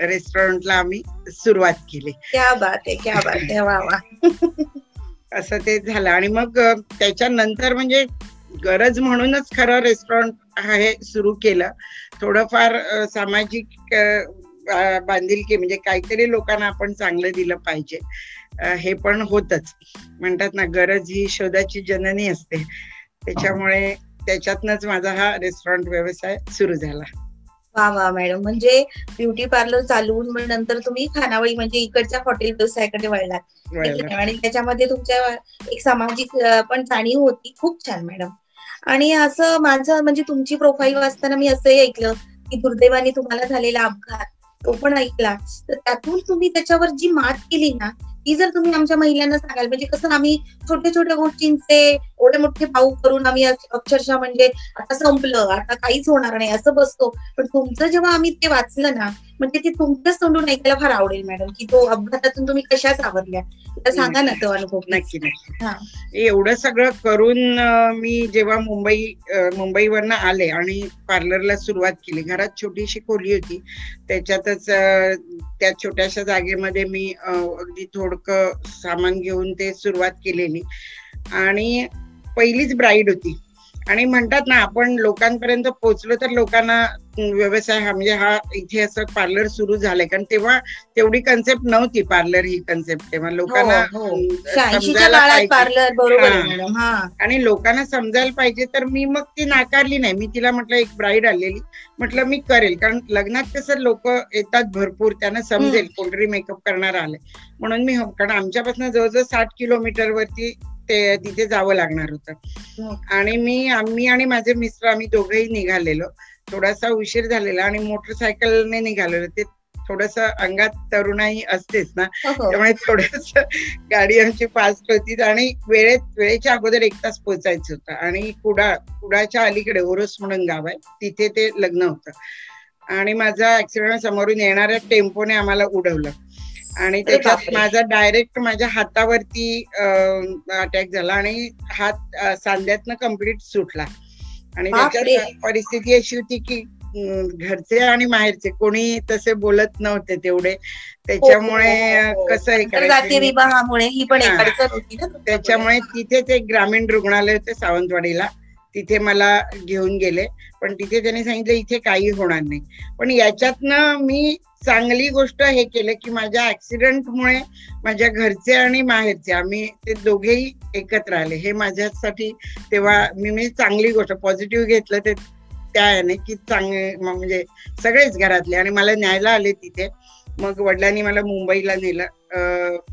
रेस्टॉरंटला आम्ही सुरुवात केली. क्या बात आहे क्या बात आहे. वा वा. असं ते झालं. आणि मग त्याच्यानंतर म्हणजे गरज म्हणूनच खरं रेस्टॉरंट हे सुरू केलं. थोडंफार सामाजिक बांधिलकी म्हणजे काहीतरी लोकांना आपण चांगलं दिलं पाहिजे. हे पण होतच. म्हणतात ना गरज ही शोधाची जननी असते. त्याच्यामुळे त्याच्यातनच माझा हा रेस्टॉरंट व्यवसाय सुरू झाला. वा वा मॅडम. म्हणजे ब्युटी पार्लर चालवून मग नंतर तुम्ही खानावळी म्हणजे इकडच्या हॉटेल व्यवसायाकडे वळलात. आणि त्याच्यामध्ये तुमच्या एक सामाजिक पण जाणीव होती. खूप छान मॅडम. आणि असं माझं म्हणजे तुमची प्रोफाईल वाचताना मी असंही ऐकलं की दुर्दैवाने तुम्हाला झालेला अपघात. तो पण ऐकला. तर त्यातून तुम्ही त्याच्यावर जी मात केली ना ही जर तुम्ही आमच्या महिलांना सांगाल म्हणजे कसं आम्ही छोट्या छोट्या गोष्टींचे एवढे मोठे भाऊ करून आम्ही अक्षरशः म्हणजे आता संपलं आता काहीच होणार नाही असं बसतो. पण तुमचं जेव्हा आम्ही ते वाचलं ना म्हणजे ते तुमच्याच तोंडून ऐकायला फार आवडेल मॅडम की तो अपघातातून तुम्ही कशा सावरल्या? तर सांगा ना तो अनुभव नक्की नक्की. एवढं सगळं करून मी जेव्हा मुंबई मुंबईवरनं आले आणि पार्लरला सुरुवात केली घरात छोटीशी खोली होती त्याच्यातच त्या छोट्याशा जागेमध्ये मी अगदी थोडक सामान घेऊन ते सुरुवात केलेली. आणि पहिलीच ब्राईड होती. आणि म्हणतात ना आपण लोकांपर्यंत पोहोचलो तर लोकांना व्यवसाय हा म्हणजे हा इथे असं पार्लर सुरू झालंय. कारण तेव्हा तेवढी कन्सेप्ट नव्हती पार्लर ही कन्सेप्ट तेव्हा लोकांना हो, हो. आणि लोकांना समजायला पाहिजे तर मी मग ती नाकारली नाही. मी तिला म्हटलं एक ब्राईड आलेली. म्हटलं मी करेल. कारण लग्नात कसं लोक येतात भरपूर त्यांना समजेल कोणतरी मेकअप करणार आले म्हणून मी कारण आमच्यापासून जवळजवळ साठ किलोमीटर वरती ते तिथे जावं लागणार होतं. आणि मी आम्ही आणि माझे मिस्टर आम्ही दोघेही निघालेलो. थोडासा उशीर झालेला आणि मोटरसायकलने निघालेलो. ते थोडस अंगात तरुणाई असतेच ना हो, हो. त्यामुळे थोडस गाडी आमची फास्ट होती आणि वेळेत वेळेच्या अगोदर एक तास पोहोचायचं होतं. आणि कुडा कुडाच्या अलीकडे ओरस म्हणून गाव आहे. तिथे ते लग्न होतं. आणि माझा ऍक्सिडेंट समोरून येणाऱ्या टेम्पोने आम्हाला उडवलं. आणि त्याच्यात माझा डायरेक्ट माझ्या हातावरती अटॅक झाला आणि हात सांध्यातनं कंप्लीट सुटला. आणि त्याच्यात परिस्थिती अशी होती की घरचे आणि माहेरचे कोणी तसे बोलत नव्हते तेवढे. त्याच्यामुळे हो, हो, हो. कसं हे त्याच्यामुळे तिथे ते ग्रामीण रुग्णालय होते सावंतवाडीला. तिथे मला घेऊन गेले. पण तिथे त्यांनी सांगितलं इथे काही होणार नाही. पण याच्यातनं मी चांगली गोष्ट हे केलं की माझ्या ऍक्सिडेंटमुळे माझ्या घरचे आणि माहेरचे आम्ही ते दोघेही एकत्र आले. हे माझ्यासाठी तेव्हा मी म्हणजे चांगली गोष्ट पॉझिटिव्ह घेतलं ते त्या याने की चांगले म्हणजे सगळेच घरातले आणि मला न्यायला आले तिथे. मग वडिलांनी मला मुंबईला नेलं.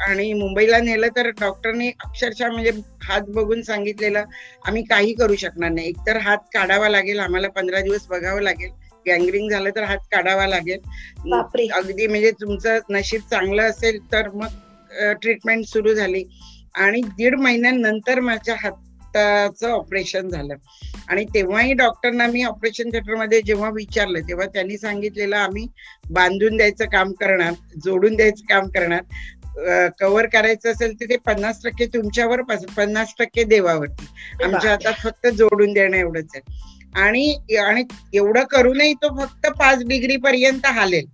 आणि मुंबईला नेलं तर डॉक्टरनी अक्षरशः म्हणजे हात बघून सांगितलेलं आम्ही काही करू शकणार नाही. एकतर हात काढावा लागेल आम्हाला पंधरा दिवस बघावं लागेल. गँग्रिंग झालं तर हात काढावा लागेल. अगदी म्हणजे तुमचं नशीब चांगलं असेल तर मग ट्रीटमेंट सुरू झाली. आणि दीड महिन्यानंतर माझ्या हाताचं ऑपरेशन झालं. आणि तेव्हाही डॉक्टरना मी ऑपरेशन थिएटरमध्ये जेव्हा विचारलं तेव्हा त्यांनी सांगितलेलं आम्ही बांधून द्यायचं काम करणार जोडून द्यायचं काम करणार. कव्हर करायचं असेल तर ते पन्नास टक्के तुमच्यावर पन्नास टक्के देवावरती. आमच्या हातात फक्त जोडून देणं एवढंच आहे. आणि आणि एवढं करूनही तो फक्त पाच डिग्री पर्यंत हालेल.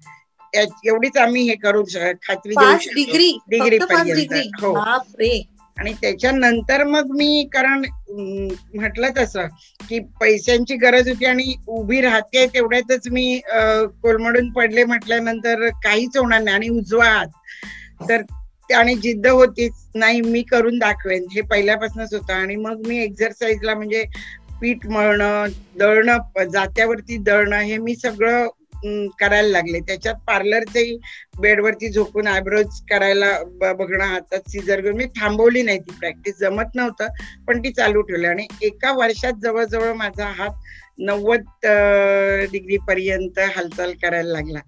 एवढीच आम्ही हे करू खात्री डिग्री? डिग्री पर्यंत. हो. आणि त्याच्यानंतर मग मी कारण म्हटलं तसं की पैशांची गरज होती आणि उभी राहते तेवढ्यातच मी कोलमडून पडले म्हटल्यानंतर काहीच होणार नाही आणि उजवा हात तर आणि जिद्द होतीच नाही मी करून दाखवेन. हे पहिल्यापासूनच होतं. आणि मग मी एक्झरसाईजला म्हणजे पीठ मळणं दळणं जात्यावरती दळणं हे मी सगळं करायला लागले. त्याच्यात पार्लरचंही बेडवरती झोपून आयब्रोज करायला बघणं हातात सिजर घेऊन मी थांबवली नाही ती प्रॅक्टिस जमत नव्हतं पण ती चालू ठेवली. आणि एका वर्षात जवळजवळ माझा हात नव्वद डिग्री पर्यंत हालचाल करायला लागला.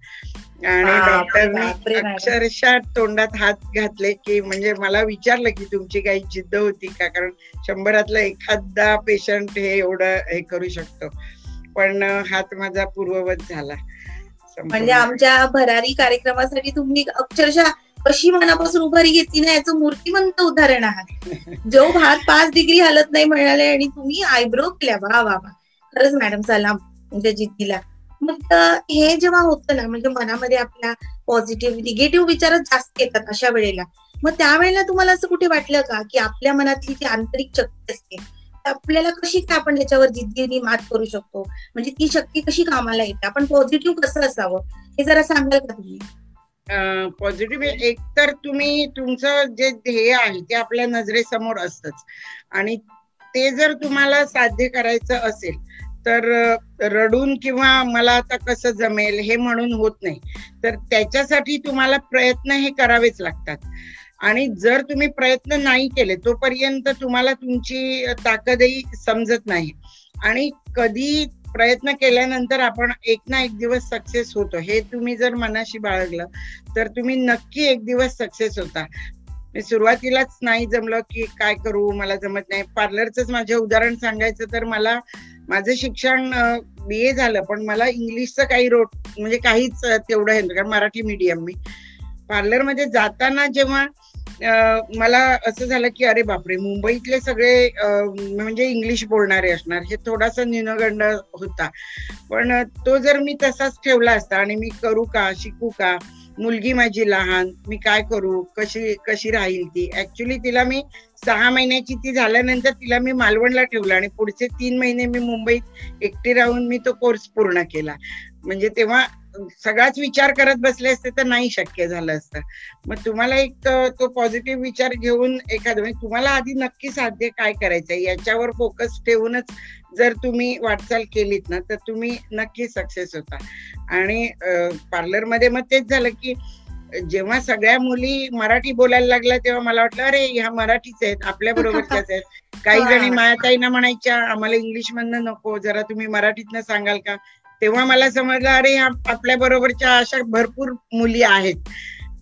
आणि डॉक्टरने. अक्षरशः तोंडात हात घातले की म्हणजे मला विचारलं की तुमची काही जिद्द होती का? कारण शंभरातला एखादा पेशंट हे एवढं हे करू शकतो. पण हात माझा पूर्ववत झाला. म्हणजे आमच्या भरारी कार्यक्रमासाठी तुम्ही अक्षरशः कशी मनापासून उभारी घेतली ना याचं मूर्तिमंत उदाहरण आहात जो भात पाच डिग्री हलत नाही म्हणाले आणि तुम्ही आयब्रो केल्या. वा वा वा. खरंच मॅडम सलाम तुमच्या जिद्दीला. मग हे जेव्हा होतं ना म्हणजे मनामध्ये आपल्या पॉझिटिव्ह निगेटिव्ह विचारच जास्त येतात अशा वेळेला. मग त्यावेळेला तुम्हाला असं कुठे वाटलं का की आपल्या मनातली जी आंतरिक शक्ती असते आपल्याला कशी काय आपण त्याच्यावर जिद्दीने मात करू शकतो? म्हणजे ती शक्ती कशी कामाला येते? आपण पॉझिटिव्ह कसं असावं? हे जरा सांगाल का तुम्ही? पॉझिटिव्ह एक तर तुम्ही तुमचं जे ध्येय आहे ते आपल्या नजरेसमोर असतच. आणि ते जर तुम्हाला साध्य करायचं असेल तर रडून किंवा मला आता कसं जमेल हे म्हणून होत नाही. तर त्याच्यासाठी तुम्हाला प्रयत्न हे करावेच लागतात. आणि जर तुम्ही प्रयत्न नाही केले तोपर्यंत तुम्हाला तुमची ताकदही समजत नाही. आणि कधी प्रयत्न केल्यानंतर आपण एक ना एक दिवस सक्सेस होतो. हे तुम्ही जर मनाशी बाळगलं तर तुम्ही नक्की एक दिवस सक्सेस होता. मी सुरुवातीलाच नाही जमलं की काय करू मला जमत नाही. पार्लरच माझे उदाहरण सांगायचं तर मला माझं शिक्षण बी ए झालं पण मला इंग्लिशचं काही रोट म्हणजे काहीच तेवढं हे कारण मराठी मीडियम मी. पार्लरमध्ये जाताना जेव्हा मला असं झालं की अरे बापरे मुंबईतले सगळे म्हणजे इंग्लिश बोलणारे असणार हे थोडासा न्यूनगंड होता. पण तो जर मी तसाच ठेवला असता आणि मी करू का शिकू का मुलगी माझी लहान मी काय करू कशी कशी राहील ती? ऍक्च्युली तिला मी सहा महिन्याची ती झाल्यानंतर तिला मी मालवणला ठेवलं आणि पुढचे तीन महिने मी मुंबईत एकटी राहून मी तो कोर्स पूर्ण केला. म्हणजे तेव्हा सगळाच विचार करत बसले असते तर नाही शक्य झालं असतं. मग तुम्हाला एक तो- तो पॉझिटिव्ह विचार घेऊन एखादं म्हणजे तुम्हाला आधी नक्की साध्य काय करायचंय याच्यावर फोकस ठेवूनच जर तुम्ही वाटचाल केलीत ना तर तुम्ही नक्की सक्सेस होता. आणि पार्लरमध्ये मग तेच झालं की जेव्हा सगळ्या मुली मराठी बोलायला लागल्या तेव्हा मला वाटलं अरे ह्या मराठीच आहेत आपल्या बरोबरच्याच आहेत. काही जणी मायाताईना म्हणायच्या आम्हाला इंग्लिश मधनं नको जरा तुम्ही मराठीतनं सांगाल का? तेव्हा मला समजलं अरे आपल्या बरोबरच्या अशा भरपूर मुली आहेत.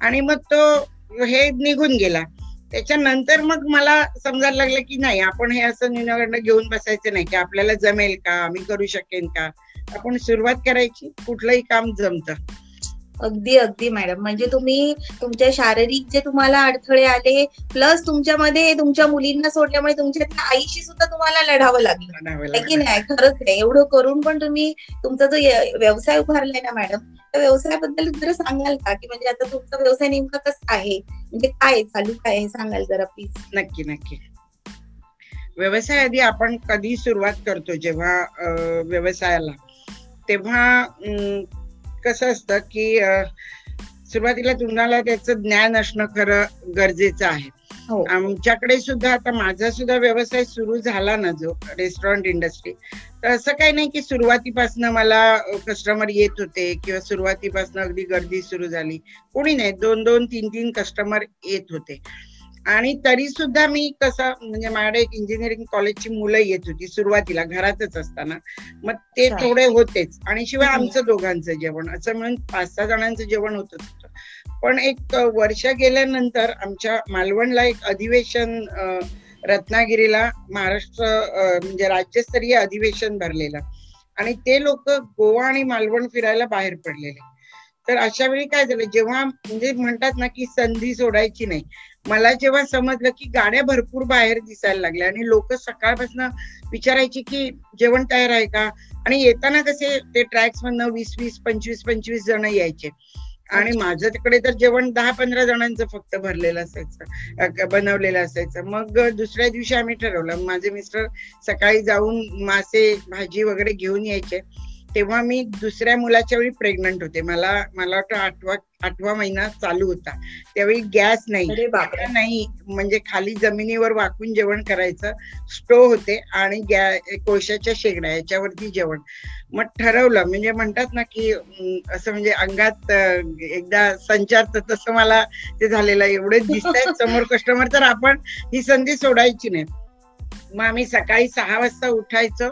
आणि मग तो हे निघून गेला. त्याच्यानंतर मग मला समजायला लागलं की नाही आपण हे असं निनाकडनं घेऊन बसायचं नाही की आपल्याला जमेल का मी करू शकेन का? आपण सुरुवात करायची कुठलंही काम जमतं. अगदी अगदी मॅडम. म्हणजे तुम्ही तुमच्या शारीरिक जे तुम्हाला अडथळे आले प्लस तुमच्यामध्ये तुमच्या मुलींना सोडल्यामुळे तुमच्या त्या आईशी सुद्धा तुम्हाला लढावं लागलं. की. नाही? खरंच आहे. एवढं करून पण तुम्ही तुमचा जो व्यवसाय उभारलाय ना मॅडम त्या व्यवसायाबद्दल जरा सांगाल का? की म्हणजे आता तुमचा व्यवसाय नेमका कसा आहे? म्हणजे काय चालू काय आहे? सांगाल जरा प्लीज नक्की नक्की. व्यवसाय आधी आपण कधी सुरुवात करतो जेव्हा व्यवसायाला? तेव्हा कसं असतं की सुरुवातीला तुम्हाला त्याचं ज्ञान असणं खरं गरजेचं आहे. हो. आमच्याकडे सुद्धा आता माझा सुद्धा व्यवसाय सुरू झाला ना जो रेस्टॉरंट इंडस्ट्री तर असं काही नाही की सुरुवातीपासून मला कस्टमर येत होते किंवा सुरुवातीपासून अगदी गर्दी सुरू झाली. कोणी नाही दोन दोन तीन तीन कस्टमर येत होते. आणि तरी सुद्धा मी कसं म्हणजे माझ्याकडे एक इंजिनिअरिंग कॉलेजची मुलं येत होती सुरुवातीला घरातच असताना. मग ते थोडे होतेच. आणि शिवाय आमचं दोघांचं जेवण असं म्हणून पाच सहा जणांचं जेवण होत पण एक वर्ष गेल्यानंतर आमच्या मालवणला एक अधिवेशन रत्नागिरीला महाराष्ट्र म्हणजे राज्यस्तरीय अधिवेशन भरलेलं. आणि ते लोक गोवा आणि मालवण फिरायला बाहेर पडलेले. तर अशा वेळी काय झालं जेव्हा म्हणजे म्हणतात ना की संधी सोडायची नाही मला जेव्हा समजलं की गाड्या भरपूर बाहेर दिसायला लागल्या आणि लोक सकाळपासून विचारायची की जेवण तयार आहे का? आणि येताना कसे ते ट्रॅक्स मधनं वीस वीस पंचवीस पंचवीस जण यायचे. आणि माझं तिकडे तर जेवण दहा पंधरा जणांचं फक्त भरलेलं असायचं बनवलेलं असायचं. मग दुसऱ्या दिवशी आम्ही ठरवलं माझे मिस्टर सकाळी जाऊन मासे भाजी वगैरे घेऊन यायचे. तेव्हा मी दुसऱ्या मुलाच्या वेळी प्रेग्नंट होते. मला मला वाटतं आठवा आठवा महिना चालू होता. त्यावेळी गॅस नाही. नाही. म्हणजे खाली जमिनीवर वाकून जेवण करायचं. स्टोव होते आणि गॅ कोळशाच्या शेगड्या याच्यावरती जेवण. मग ठरवलं म्हणजे म्हणतात ना की असं म्हणजे अंगात एकदा संचार तसं मला ते झालेलं एवढे दिसत समोर कस्टमर तर आपण ही संधी सोडायची नाही. मग आम्ही सकाळी सहा वाजता उठायचो.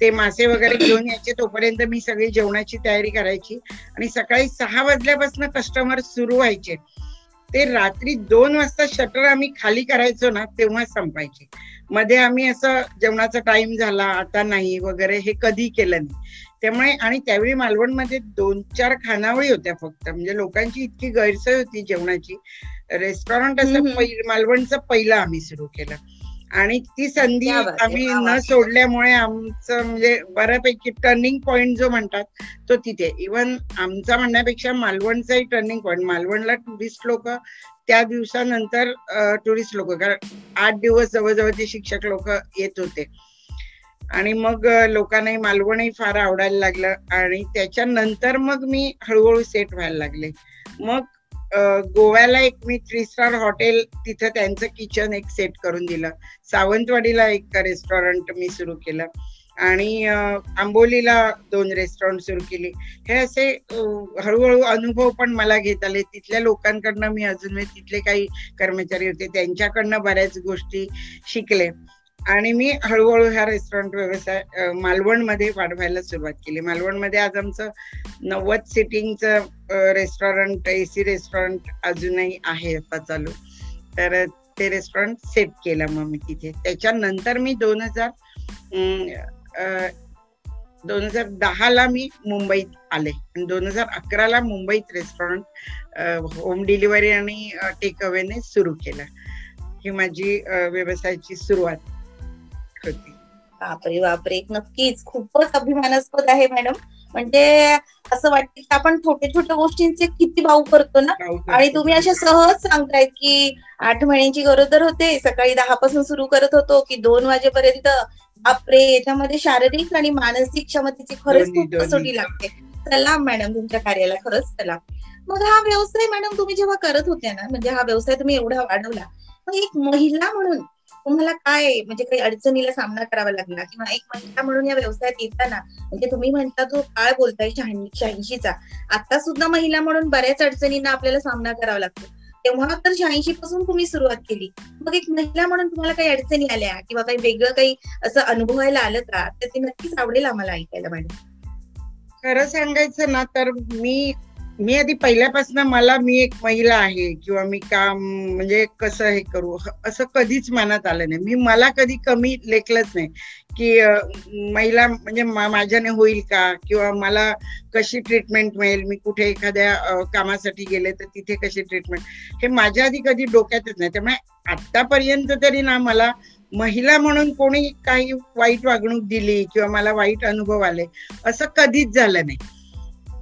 ते मासे वगैरे घेऊन यायचे. तोपर्यंत मी सगळी जेवणाची तयारी करायची. आणि सकाळी सहा वाजल्यापासून कस्टमर सुरू व्हायचे. ते रात्री दोन वाजता शटर आम्ही खाली करायचो ना तेव्हा संपायचे. मध्ये आम्ही असं जेवणाचा टाइम झाला आता नाही वगैरे हे कधी केलं नाही. त्यामुळे आणि त्यावेळी मालवणमध्ये दोन चार खानावळी होत्या फक्त. म्हणजे लोकांची इतकी गैरसोय होती जेवणाची. रेस्टॉरंट असं मालवणचं पहिलं आम्ही सुरू केलं. आणि ती संधी आम्ही न सोडल्यामुळे आमचं म्हणजे बऱ्यापैकी टर्निंग पॉइंट जो म्हणतात तो तिथे. इवन आमचा म्हणण्यापेक्षा मालवणचाही टर्निंग पॉइंट मालवणला टुरिस्ट लोक त्या दिवसानंतर टुरिस्ट लोक कारण आठ दिवस जवळजवळ ते शिक्षक लोक येत होते. आणि मग लोकांनाही मालवणही फार आवडायला लागलं. आणि त्याच्यानंतर मग मी हळूहळू सेट व्हायला लागले. मग गोव्याला एक मी थ्री स्टार हॉटेल तिथं त्यांचं किचन एक सेट करून दिलं. सावंतवाडीला एक रेस्टॉरंट मी सुरू केलं. आणि आंबोलीला दोन रेस्टॉरंट सुरू केली. हे असे हळूहळू अनुभव पण मला घेत आले. तिथल्या लोकांकडनं मी अजून तिथले काही कर्मचारी होते त्यांच्याकडनं बऱ्याच गोष्टी शिकले. आणि मी हळूहळू ह्या रेस्टॉरंट व्यवसाय मालवणमध्ये वाढवायला सुरुवात केली. मालवणमध्ये आज आमचं नव्वद सिटिंगचं रेस्टॉरंट एसी रेस्टॉरंट अजूनही आहे आता चालू. तर ते रेस्टॉरंट सेट केलं मग मी तिथे. त्याच्यानंतर मी दोन हजार दोन हजार दहाला मी मुंबईत आले. आणि दोन हजार अकराला मुंबईत रेस्टॉरंट होम डिलिव्हरी आणि टेक अवेने सुरू केलं. ही माझी व्यवसायाची सुरुवात. होती बापरे बापरे. नक्कीच. खूपच अभिमानास्पद आहे मॅडम. म्हणजे असं वाटतं की आपण छोट्या छोट्या गोष्टींचे किती भाऊ करतो ना? आणि तुम्ही अशा सहज सांगतायत की आठ महिन्यांची गरोदर होते. सकाळी दहा पासून सुरू करत होतो की दोन वाजेपर्यंत. बापरे याच्यामध्ये शारीरिक आणि मानसिक क्षमतेची खरंच खूप कसोटी लागते. चला मॅडम तुमच्या कार्याला खरंच चला. मग हा व्यवसाय मॅडम तुम्ही जेव्हा करत होत्या ना म्हणजे हा व्यवसाय तुम्ही एवढा वाढवला. मग एक महिला म्हणून तुम्हाला काय म्हणजे काही अडचणीला सामना करावा लागला किंवा एक महिला म्हणून या व्यवसायात येताना म्हणजे तुम्ही म्हणता तो काळ बोलताय शहाऐंशीचा. आता सुद्धा महिला म्हणून बऱ्याच अडचणींना आपल्याला सामना करावा लागतो. तेव्हा तर शहाऐंशी पासून तुम्ही सुरुवात केली. मग एक महिला म्हणून तुम्हाला काही अडचणी आल्या किंवा काही वेगळं काही असं अनुभवायला आलं का? तर ते नक्कीच आवडेल आम्हाला ऐकायला मॅडम. खरं सांगायचं ना तर मी मी आधी पहिल्यापासून मला मी एक महिला आहे किंवा मी काम म्हणजे कसं हे करू असं कधीच मनात आलं नाही. मी मला कधी कमी लेखलंच नाही की महिला म्हणजे माझ्याने होईल का? किंवा मला कशी ट्रीटमेंट मिळेल? मी कुठे एखाद्या कामासाठी गेले तर तिथे कशी ट्रीटमेंट हे माझ्या आधी कधी डोक्यातच नाही. त्यामुळे आतापर्यंत तरी ना मला महिला म्हणून कोणी काही वाईट वागणूक दिली किंवा मला वाईट अनुभव आले असं कधीच झालं नाही.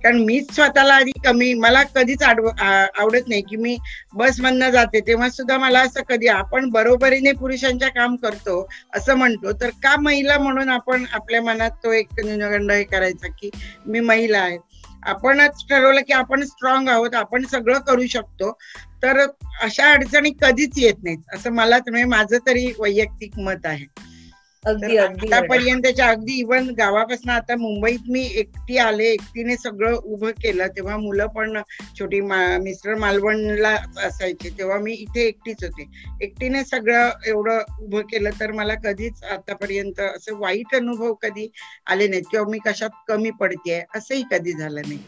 कारण मीच स्वतःला आधी कमी मला कधीच आवडत नाही की मी बस मधनं जाते. तेव्हा सुद्धा मला असं कधी आपण बरोबरीने पुरुषांच्या काम करतो असं म्हणतो. तर का महिला म्हणून आपण आपल्या मनात तो एक न्यूनगंड हे करायचा की मी महिला आहे. आपणच ठरवलं की आपण स्ट्रॉंग आहोत आपण सगळं करू शकतो. तर अशा अडचणी कधीच येत नाहीत असं मला म्हणजे माझं तरी वैयक्तिक मत आहे. अगदी अगदी. आतापर्यंतच्या अगदी इव्हन गावापासून आता मुंबईत मी एकटी आले एकटीने सगळं उभं केलं तेव्हा मुलं पण छोटी मिस्टर मालवणला असायचे तेव्हा मी इथे एकटीच होते. एकटीने सगळं एवढं उभं केलं तर मला कधीच आतापर्यंत असं वाईट अनुभव कधी आले नाहीत किंवा मी कशात कमी पडतेय असंही कधी झालं नाही.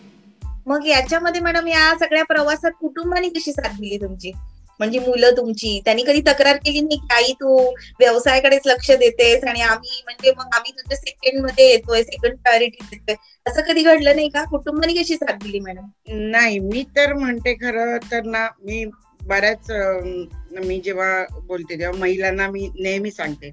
मग याच्यामध्ये मॅडम या सगळ्या प्रवासात कुटुंबाने कशी साथ दिली तुमची? म्हणजे मुलं तुमची. त्यांनी कधी तक्रार केली नाही की आई तू व्यवसायाकडेच लक्ष देतेस आणि आम्ही म्हणजे मग आम्ही तुझ्या सेकंडमध्ये येतोय सेकंड प्रायोरिटी देतोय. असं कधी घडलं नाही का? कुटुंबाने कशी साथ दिली मॅडम? नाही मी तर म्हणते खरं तर ना मी बऱ्याच मी जेव्हा बोलते तेव्हा महिलांना मी नेहमी सांगते.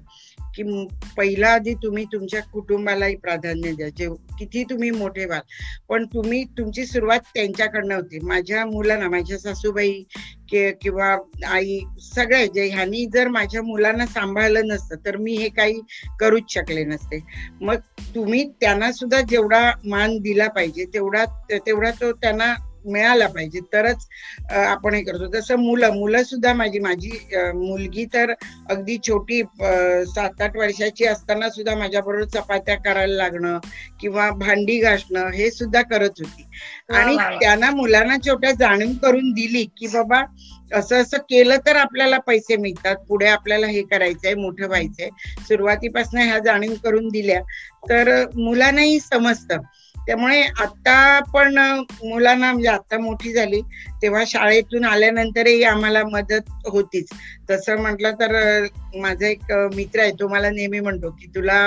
की पहिला आधी तुम्ही तुमच्या कुटुंबालाही प्राधान्य द्या. जे किती तुम्ही मोठे व्हाल. पण तुम्ही तुमची सुरुवात त्यांच्याकडनं होती. माझ्या मुलांना माझ्या सासूबाई किंवा आई सगळे जे ह्यांनी जर माझ्या मुलांना सांभाळलं नसतं तर मी हे काही करूच शकले नसते. मग तुम्ही त्यांना सुद्धा जेवढा मान दिला पाहिजे तेवढा तेवढा तो त्यांना मिळाला पाहिजे. तरच आपण हे करतो. तसं मुलं मुलं सुद्धा माझी माझी मुलगी तर अगदी छोटी सात आठ वर्षाची असताना सुद्धा माझ्याबरोबर चपात्या करायला लागणं किंवा भांडी घासणं हे सुद्धा करत होती. आणि. त्यांना मुलांना छोट्या जाणीव करून दिली की बाबा असं असं केलं तर आपल्याला पैसे मिळतात. पुढे आपल्याला हे करायचंय मोठं व्हायचंय. सुरुवातीपासून ह्या जाणीव करून दिल्या. तर मुलांनाही समजतं. त्यामुळे आता पण मुलांना म्हणजे आता मोठी झाली तेव्हा शाळेतून आल्यानंतरही आम्हाला मदत होतीच. तसं म्हटलं तर माझा एक मित्र आहे तो मला नेहमी म्हणतो की तुला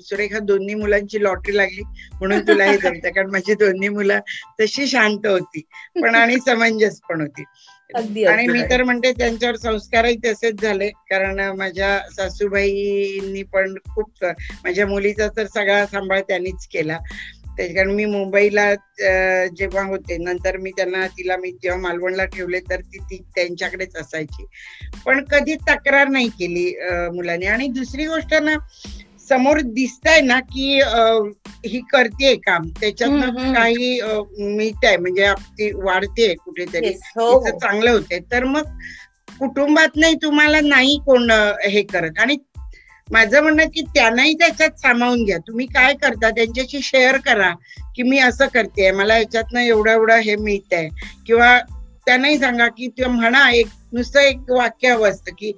सुरेखा दोन्ही मुलांची लॉटरी लागली म्हणून तुला हे जमतं कारण माझी दोन्ही मुलं तशी शांत होती पण आणि समंजस पण होती. आणि मी. तर म्हणते त्यांच्यावर संस्कारही तसेच झाले कारण माझ्या सासूबाईंनी पण खूप माझ्या मुलीचा तर सगळा सांभाळ त्यांनीच केला. त्याच्या कारण मी मुंबईला जेव्हा होते नंतर मी त्यांना तिला मी जेव्हा मालवणला ठेवले तर ती ती त्यांच्याकडेच असायची. पण कधी तक्रार नाही केली मुलांनी. आणि दुसरी गोष्ट ना समोर दिसतंय ना की ही करते काम. त्याच्यातनं हम्म. काही अं, मिळतंय म्हणजे ती वाढते कुठेतरी. हो हो. चांगलं होते तर मग कुटुंबात नाही तुम्हाला नाही कोण हे करत. आणि माझं म्हणणं की त्यांनाही त्याच्यात सामावून घ्या. तुम्ही काय करता? त्यांच्याशी शेअर करा की मी असं करते मला याच्यातनं एवढं एवढं हे मिळतंय किंवा त्यांनाही सांगा की म्हणा एक नुसतं एक वाक्य हवं असतं की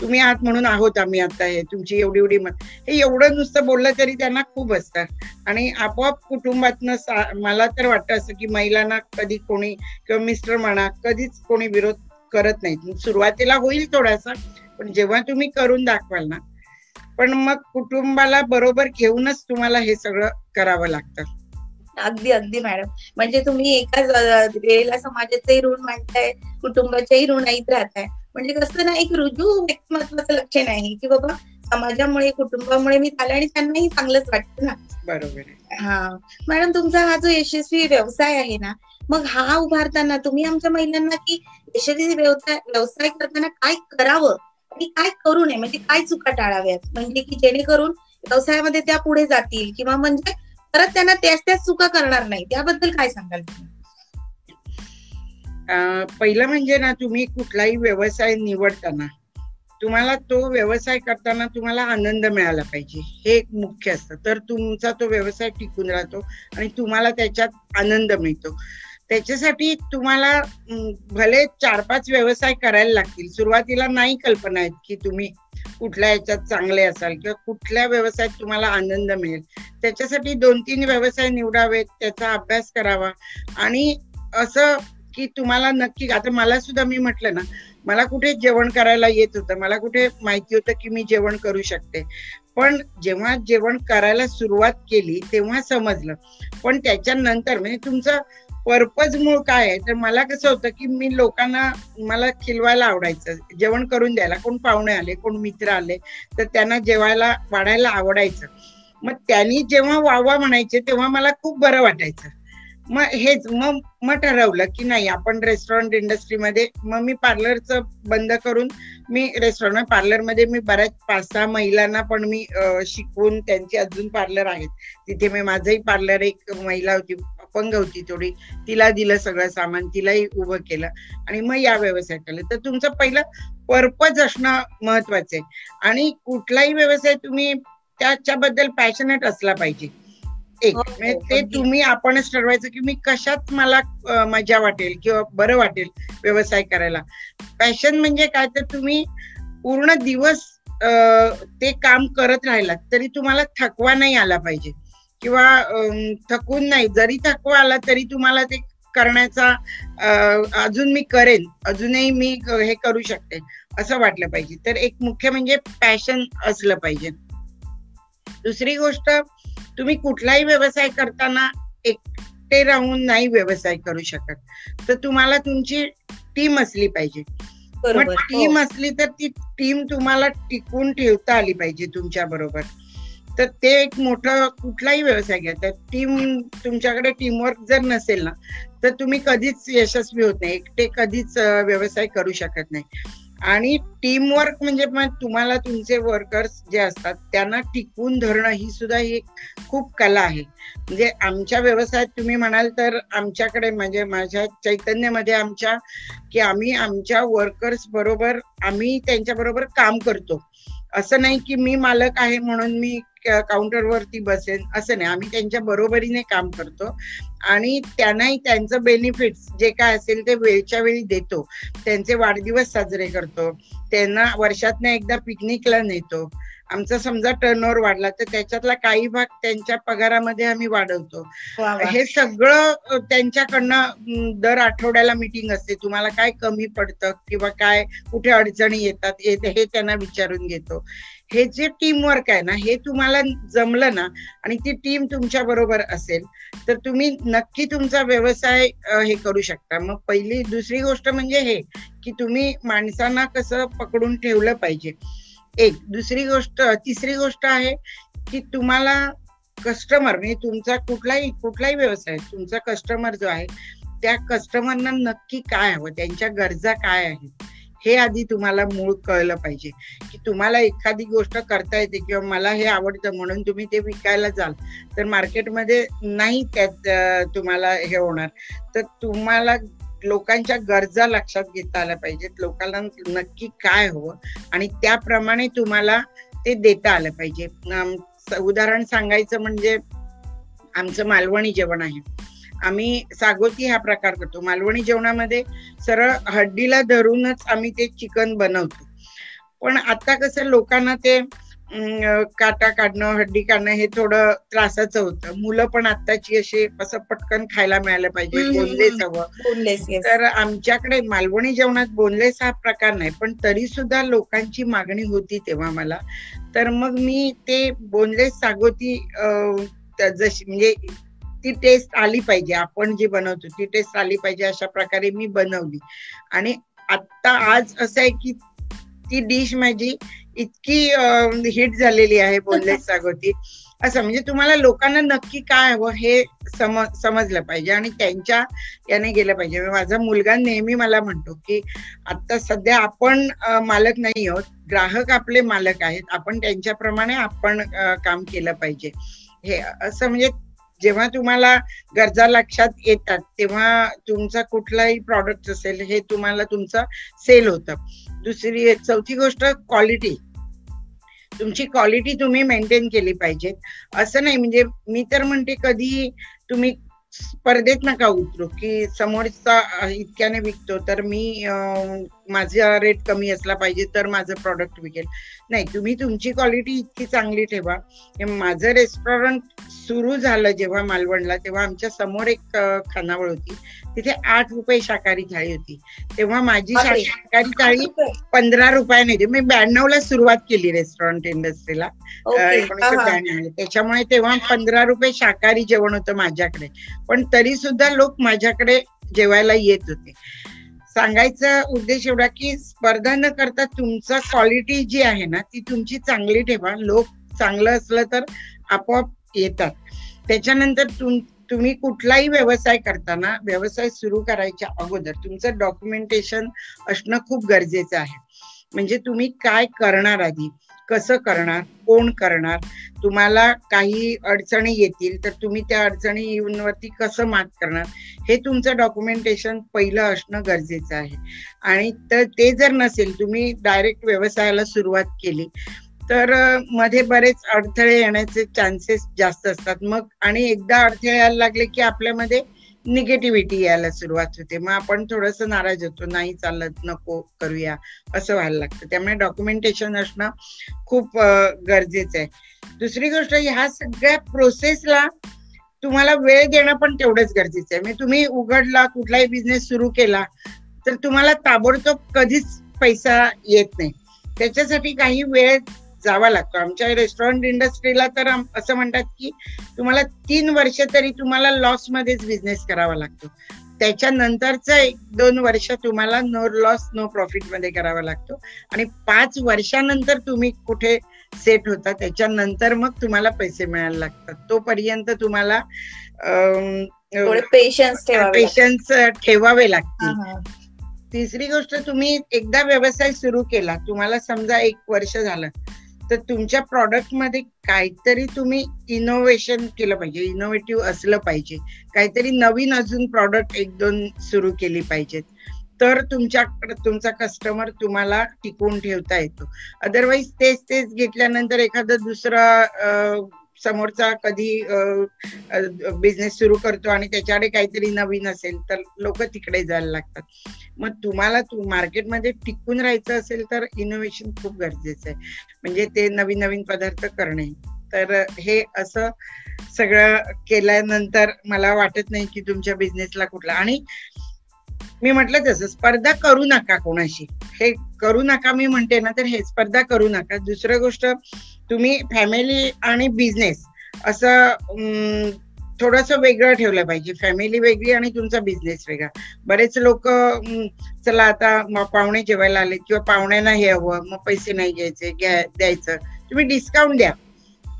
तुम्ही आहात म्हणून आहोत आम्ही आता हे तुमची एवढी एवढी मत हे एवढं नुसतं बोललं तरी त्यांना खूप असतं. आणि आपोआप कुटुंबातनं मला तर वाटतं असं की महिलांना कधी कोणी किंवा मिस्टर म्हणा कधीच कोणी विरोध करत नाही सुरुवातीला होईल थोडासा पण जेव्हा तुम्ही करून दाखवाल ना पण मग कुटुंबाला बरोबर घेऊनच तुम्हाला हे सगळं करावं लागतं. अगदी अगदी मॅडम. म्हणजे तुम्ही एकाच वेळेला समाजाचंही ऋण मांडताय कुटुंबाच्याही ऋणाईत राहताय. म्हणजे कसं ना एक रुजू व्यक्तिमत्वाचं लक्षण आहे की बाबा समाजामुळे कुटुंबामुळे मी चालले आणि त्यांनाही चांगलंच वाटतं ना. बरोबर हा. मॅडम तुमचा हा जो यशस्वी व्यवसाय आहे ना मग हा उभारताना तुम्ही आमच्या महिलांना की यशस्वी व्यवसाय व्यवसाय करताना काय करावं? आणि काय करू नये? म्हणजे काय चुका टाळाव्यात? म्हणजे की जेणेकरून व्यवसायामध्ये त्या पुढे जातील किंवा म्हणजे परत त्यांना त्याच त्याच चुका करणार नाही. त्याबद्दल काय सांगाल? तुम्ही पहिलं म्हणजे ना तुम्ही कुठलाही व्यवसाय निवडताना तुम्हाला तो व्यवसाय करताना तुम्हाला आनंद मिळाला पाहिजे. हे एक मुख्य असतं. तर तुमचा तो व्यवसाय टिकून राहतो आणि तुम्हाला त्याच्यात आनंद मिळतो. त्याच्यासाठी तुम्हाला भले चार पाच व्यवसाय करायला लागतील सुरुवातीला नाही कल्पना आहेत की तुम्ही कुठल्या याच्यात चांगले असाल किंवा कुठल्या व्यवसायात तुम्हाला आनंद मिळेल. त्याच्यासाठी दोन तीन व्यवसाय निवडावेत त्याचा अभ्यास करावा आणि असं की तुम्हाला नक्की आता मला सुद्धा मी म्हटलं ना मला कुठे जेवण करायला येत होतं मला कुठे माहिती होतं की मी जेवण करू शकते. पण जेव्हा जेवण करायला सुरुवात केली तेव्हा समजलं. पण त्याच्यानंतर म्हणजे तुमचं पर्पज मूळ काय आहे? तर मला कसं होतं की मी लोकांना मला खिलवायला आवडायचं. जेवण करून द्यायला. कोण पाहुणे आले कोण मित्र आले तर त्यांना जेवायला वाढायला आवडायचं. मग त्यांनी जेव्हा वावा म्हणायचे तेव्हा मला खूप बरं वाटायचं. मग हेच मग मग ठरवलं की नाही आपण रेस्टॉरंट इंडस्ट्रीमध्ये मग मी पार्लरचं बंद करून मी रेस्टॉरंट पार्लरमध्ये मी बऱ्याच पाच सहा महिलांना पण मी शिकवून त्यांची अजून पार्लर आहेत. तिथे मी माझंही पार्लर एक महिला होती. अपंग होती थोडी तिला दिलं सगळं सामान तिलाही उभं केलं. आणि मग या व्यवसाय केलं तर तुमचं पहिलं पर्पज असणं महत्वाचं आहे. आणि कुठलाही व्यवसाय तुम्ही त्याच्याबद्दल पॅशनेट असला पाहिजे. एक हो, म्हणजे हो, ते अगदी. तुम्ही आपणच ठरवायचं की मी कशात मला मजा वाटेल किंवा बरं वाटेल व्यवसाय करायला. पॅशन म्हणजे काय? तर तुम्ही पूर्ण दिवस ते काम करत राहिलात तरी तुम्हाला थकवा नाही आला पाहिजे. किंवा थकून नाही. जरी थकवा आला तरी तुम्हाला ते करण्याचा अजून मी करेन. अजूनही मी हे करू शकते असं वाटलं पाहिजे. तर एक मुख्य म्हणजे पॅशन असलं पाहिजे. दुसरी गोष्ट तुम्ही कुठलाही व्यवसाय करताना एकटे राहून नाही व्यवसाय करू शकत. तर तुम्हाला तुमची टीम असली पाहिजे. टीम हो. असली तर ती टीम तुम्हाला टिकून ठेवता आली पाहिजे तुमच्या बरोबर. तर ते एक मोठं कुठलाही व्यवसाय घ्या. तर टीम तुमच्याकडे टीमवर्क जर नसेल ना तर तुम्ही कधीच यशस्वी होत नाही. एकटे कधीच व्यवसाय करू शकत नाही. आणि टीमवर्क म्हणजे मग तुम्हाला तुमचे वर्कर्स जे असतात त्यांना टिकवून धरणं ही सुद्धा ही एक खूप कला आहे. म्हणजे आमच्या व्यवसायात तुम्ही म्हणाल तर आमच्याकडे म्हणजे माझ्या चैतन्यमध्ये आमच्या की आम्ही आमच्या वर्कर्स बरोबर आम्ही त्यांच्या बरोबर काम करतो. असं नाही की मी मालक आहे म्हणून मी काउंटरवरती बसेन असं नाही. आम्ही त्यांच्या बरोबरीने काम करतो. आणि त्यांनाही त्यांचं बेनिफिट्स जे काय असेल ते वेळच्या वेळी देतो. त्यांचे वाढदिवस साजरे करतो. त्यांना वर्षातनं एकदा पिकनिकला नेतो. आमचा समजा टर्नओव्हर वाढला तर त्याच्यातला काही भाग त्यांच्या पगारामध्ये आम्ही वाढवतो. हे सगळं त्यांच्याकडनं दर आठवड्याला मीटिंग असते. तुम्हाला काय कमी पडतं किंवा काय कुठे अडचणी येतात हे त्यांना विचारून घेतो. हे जे टीम वर्क आहे ना हे तुम्हाला जमलं ना आणि ती टीम तुमच्या बरोबर असेल तर तुम्ही नक्की तुमचा व्यवसाय हे करू शकता. मग पहिली दुसरी गोष्ट म्हणजे हे की तुम्ही माणसांना कसं पकडून ठेवलं पाहिजे. एक. दुसरी गोष्ट तिसरी गोष्ट आहे की तुम्हाला कस्टमर म्हणजे तुमचा कुठलाही कुठलाही व्यवसाय तुमचा कस्टमर जो आहे त्या कस्टमरना नक्की काय हवं त्यांच्या गरजा काय आहेत हे आधी तुम्हाला मूळ कळलं पाहिजे. की तुम्हाला एखादी गोष्ट करता येते किंवा मला हे आवडतं म्हणून तुम्ही ते विकायला जाल तर मार्केटमध्ये नाही त्यात तुम्हाला हे होणार. तर तुम्हाला लोकांच्या गरजा लक्षात घेता आल्या पाहिजेत. लोकांना नक्की काय हवं आणि त्याप्रमाणे तुम्हाला ते देता आलं पाहिजे. उदाहरण सांगायचं म्हणजे आमचं मालवणी जेवण आहे. आम्ही सागोती हा प्रकार करतो. मालवणी जेवणामध्ये सरळ हड्डीला धरूनच आम्ही ते चिकन बनवतो. पण आता कसं लोकांना ते काटा काढणं हड्डी काढणं हे थोडं त्रासाचं होतं. मुलं पण आत्ताची अशी असं पटकन खायला मिळालं पाहिजे बोनलेस. हवं. तर आमच्याकडे मालवणी जेवणात बोनलेस हा प्रकार नाही पण तरी सुद्धा लोकांची मागणी होती तेव्हा मला. तर मग मी ते बोनलेस सागोती जशी म्हणजे ती टेस्ट आली पाहिजे आपण जी बनवतो ती टेस्ट आली पाहिजे अशा प्रकारे मी बनवली. आणि आता आज असं आहे की ती डिश माझी इतकी हिट झालेली आहे बोनलेस सागोती असं म्हणजे तुम्हाला लोकांना नक्की काय हवं हे सम समजलं पाहिजे आणि त्यांच्या याने गेलं पाहिजे. म्हणजे माझा मुलगा नेहमी मला म्हणतो की आता सध्या आपण मालक नाही आहोत. ग्राहक आपले मालक आहेत. आपण त्यांच्याप्रमाणे आपण काम केलं पाहिजे. हे असं म्हणजे जेव्हा तुम्हाला गरजा लक्षात येतात तेव्हा तुमचा कुठलाही प्रॉडक्ट असेल हे तुम्हाला तुमचं सेल होतं. दुसरी चौथी गोष्ट क्वालिटी तुमची क्वालिटी तुम्ही मेंटेन केली पाहिजे. असं नाही म्हणजे मी तर म्हणते कधी तुम्ही स्पर्धेत नका उतरू की समोरचा इतक्याने विकतो तर मी माझा रेट कमी असला पाहिजे तर माझं प्रॉडक्ट विकेल. नाही तुम्ही तुमची क्वालिटी इतकी चांगली ठेवा. माझं रेस्टॉरंट सुरू झालं जेव्हा मालवणला तेव्हा आमच्यासमोर एक खानावळ होती. तिथे आठ रुपये शाकाहारी थाळी होती. तेव्हा माझी. शाकाहारी थाळी पंधरा रुपयाने होती मी ब्याण्णव ला सुरुवात केली रेस्टॉरंट इंडस्ट्रीला ओके. एकोणीसशे ब्याण्णव त्याच्यामुळे तेव्हा पंधरा रुपये शाकाहारी जेवण होतं माझ्याकडे. पण तरी सुद्धा लोक माझ्याकडे जेवायला येत होते. सांगायचा उद्देश एवढा की स्पर्धा न करता तुमचा क्वालिटी जी आहे ना ती तुमची चांगली ठेवा. लोक चांगलं असलं तर आपोआप येतात. त्याच्यानंतर तुम तुम्ही कुठलाही व्यवसाय करताना व्यवसाय सुरू करायच्या अगोदर तुमचं डॉक्युमेंटेशन असणं खूप गरजेचं आहे. म्हणजे तुम्ही काय करणार आधी? कसं करणार कोण करणार तुम्हाला काही अडचणी येतील तर तुम्ही त्या अडचणी येऊनवरती कसं मात करणार हे तुमचं डॉक्युमेंटेशन पहिलं असणं गरजेचं आहे. आणि तर ते जर नसेल तुम्ही डायरेक्ट व्यवसायाला सुरुवात केली तर मध्ये बरेच अडथळे येण्याचे चान्सेस जास्त असतात. मग आणि एकदा अडथळे यायला लागले की आपल्यामध्ये निगेटिव्हिटी यायला सुरुवात होते. मग आपण थोडस नाराज होतो नाही चालत नको करूया. असं व्हायला लागतं. त्यामुळे डॉक्युमेंटेशन असणं खूप गरजेचं आहे. दुसरी गोष्ट ह्या सगळ्या प्रोसेसला तुम्हाला वेळ देणं पण तेवढंच गरजेचं आहे. म्हणजे तुम्ही उघडला कुठलाही बिझनेस सुरू केला तर तुम्हाला ताबडतोब कधीच पैसा येत नाही. त्याच्यासाठी काही वेळ जावा लागतो. आमच्या रेस्टॉरंट इंडस्ट्रीला तर असं म्हणतात की तुम्हाला तीन वर्ष तरी तुम्हाला लॉस मध्येच बिझनेस करावा लागतो. त्याच्यानंतरच एक दोन वर्ष तुम्हाला नो लॉस नो प्रॉफिटमध्ये करावा लागतो. आणि पाच वर्षानंतर तुम्ही कुठे सेट होता त्याच्यानंतर मग तुम्हाला पैसे मिळायला लागतात. तोपर्यंत तुम्हाला पेशन्स पेशन्स ठेवावे लागतील. तिसरी गोष्ट तुम्ही एकदा व्यवसाय सुरू केला तुम्हाला समजा एक वर्ष झालं तर तुमच्या प्रॉडक्टमध्ये काहीतरी तुम्ही इनोव्हेशन केलं पाहिजे. इनोव्हेटिव्ह असलं पाहिजे. काहीतरी नवीन अजून प्रॉडक्ट एक दोन सुरू केली पाहिजेत. तर तुमच्याकडे तुमचा कस्टमर तुम्हाला टिकवून ठेवता येतो. अदरवाईज तेच तेच घेतल्यानंतर एखादं दुसरा समोरचा कधी बिझनेस सुरू करतो आणि त्याच्याकडे काहीतरी नवीन असेल तर लोक तिकडे जायला लागतात. मग तुम्हाला मार्केटमध्ये टिकून राहायचं असेल तर इनोव्हेशन खूप गरजेचं आहे. म्हणजे ते नवीन नवीन पदार्थ करणे. तर हे असं सगळं केल्यानंतर मला वाटत नाही की तुमच्या बिझनेसला कुठला. आणि मी म्हटलं तसं स्पर्धा करू नका कोणाशी. हे करू नका मी म्हणते ना तर हे स्पर्धा करू नका. दुसरं गोष्ट तुम्ही फॅमिली आणि बिझनेस असं थोडस वेगळं ठेवलं पाहिजे. फॅमिली वेगळी आणि तुमचा बिझनेस वेगळा. बरेच लोक चला आता पाहुणे जेवायला आले किंवा पाहुण्यांना हे हवं मग पैसे नाही घ्यायचे द्यायचं. तुम्ही डिस्काउंट द्या.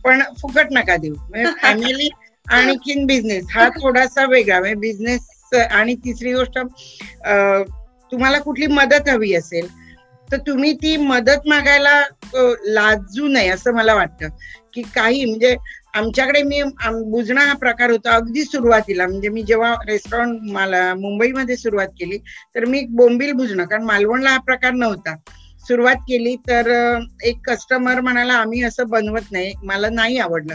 पण फुकट नका देऊ. म्हणजे फॅमिली आणखीन बिझनेस हा थोडासा वेगळा. म्हणजे बिझनेस आणि तिसरी गोष्ट तुम्हाला कुठली मदत हवी असेल तर तुम्ही ती मदत मागायला लाजू नये असं मला वाटतं. की काही म्हणजे आमच्याकडे मी बुजणा हा प्रकार होता अगदी सुरुवातीला. म्हणजे मी जेव्हा रेस्टॉरंट मला मुंबईमध्ये सुरुवात केली तर मी बोंबील बुजणं कारण मालवणला हा प्रकार नव्हता. सुरुवात केली तर एक कस्टमर म्हणाला आम्ही असं बनवत नाही मला नाही आवडलं.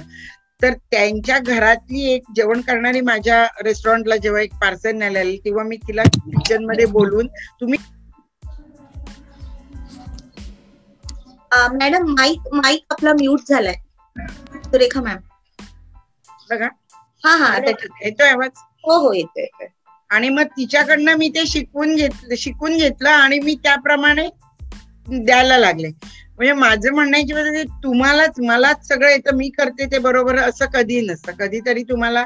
तर त्यांच्या घरातली एक जेवण करणारी माझ्या रेस्टॉरंटला जेव्हा एक पार्सल न्यायला तेव्हा मी तिला किचनमध्ये बोलून तुम्ही मॅडम माईक माईक आपला म्यूट झालाय. सुरेखा मॅम बघा. हा हा येतोय आवाज? हो हो येतोय आणि मग तिच्याकडनं मी ते शिकवून घेतलं शिकून घेतलं आणि मी त्याप्रमाणे द्यायला लागले. म्हणजे माझं म्हणण्याची म्हणजे तुम्हालाच मलाच सगळं येतं मी करते ते बरोबर असं कधी नसतं. कधीतरी तुम्हाला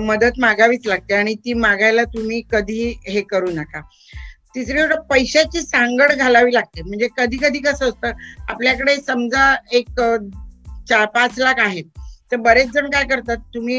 मदत मागावीच लागते आणि ती मागायला तुम्ही कधी हे करू नका. तिसरी गोष्ट पैशाची सांगड घालावी लागते. म्हणजे कधी कधी कसं असतं आपल्याकडे समजा एक चार पाच लाख आहेत. तर बरेच जण काय करतात तुम्ही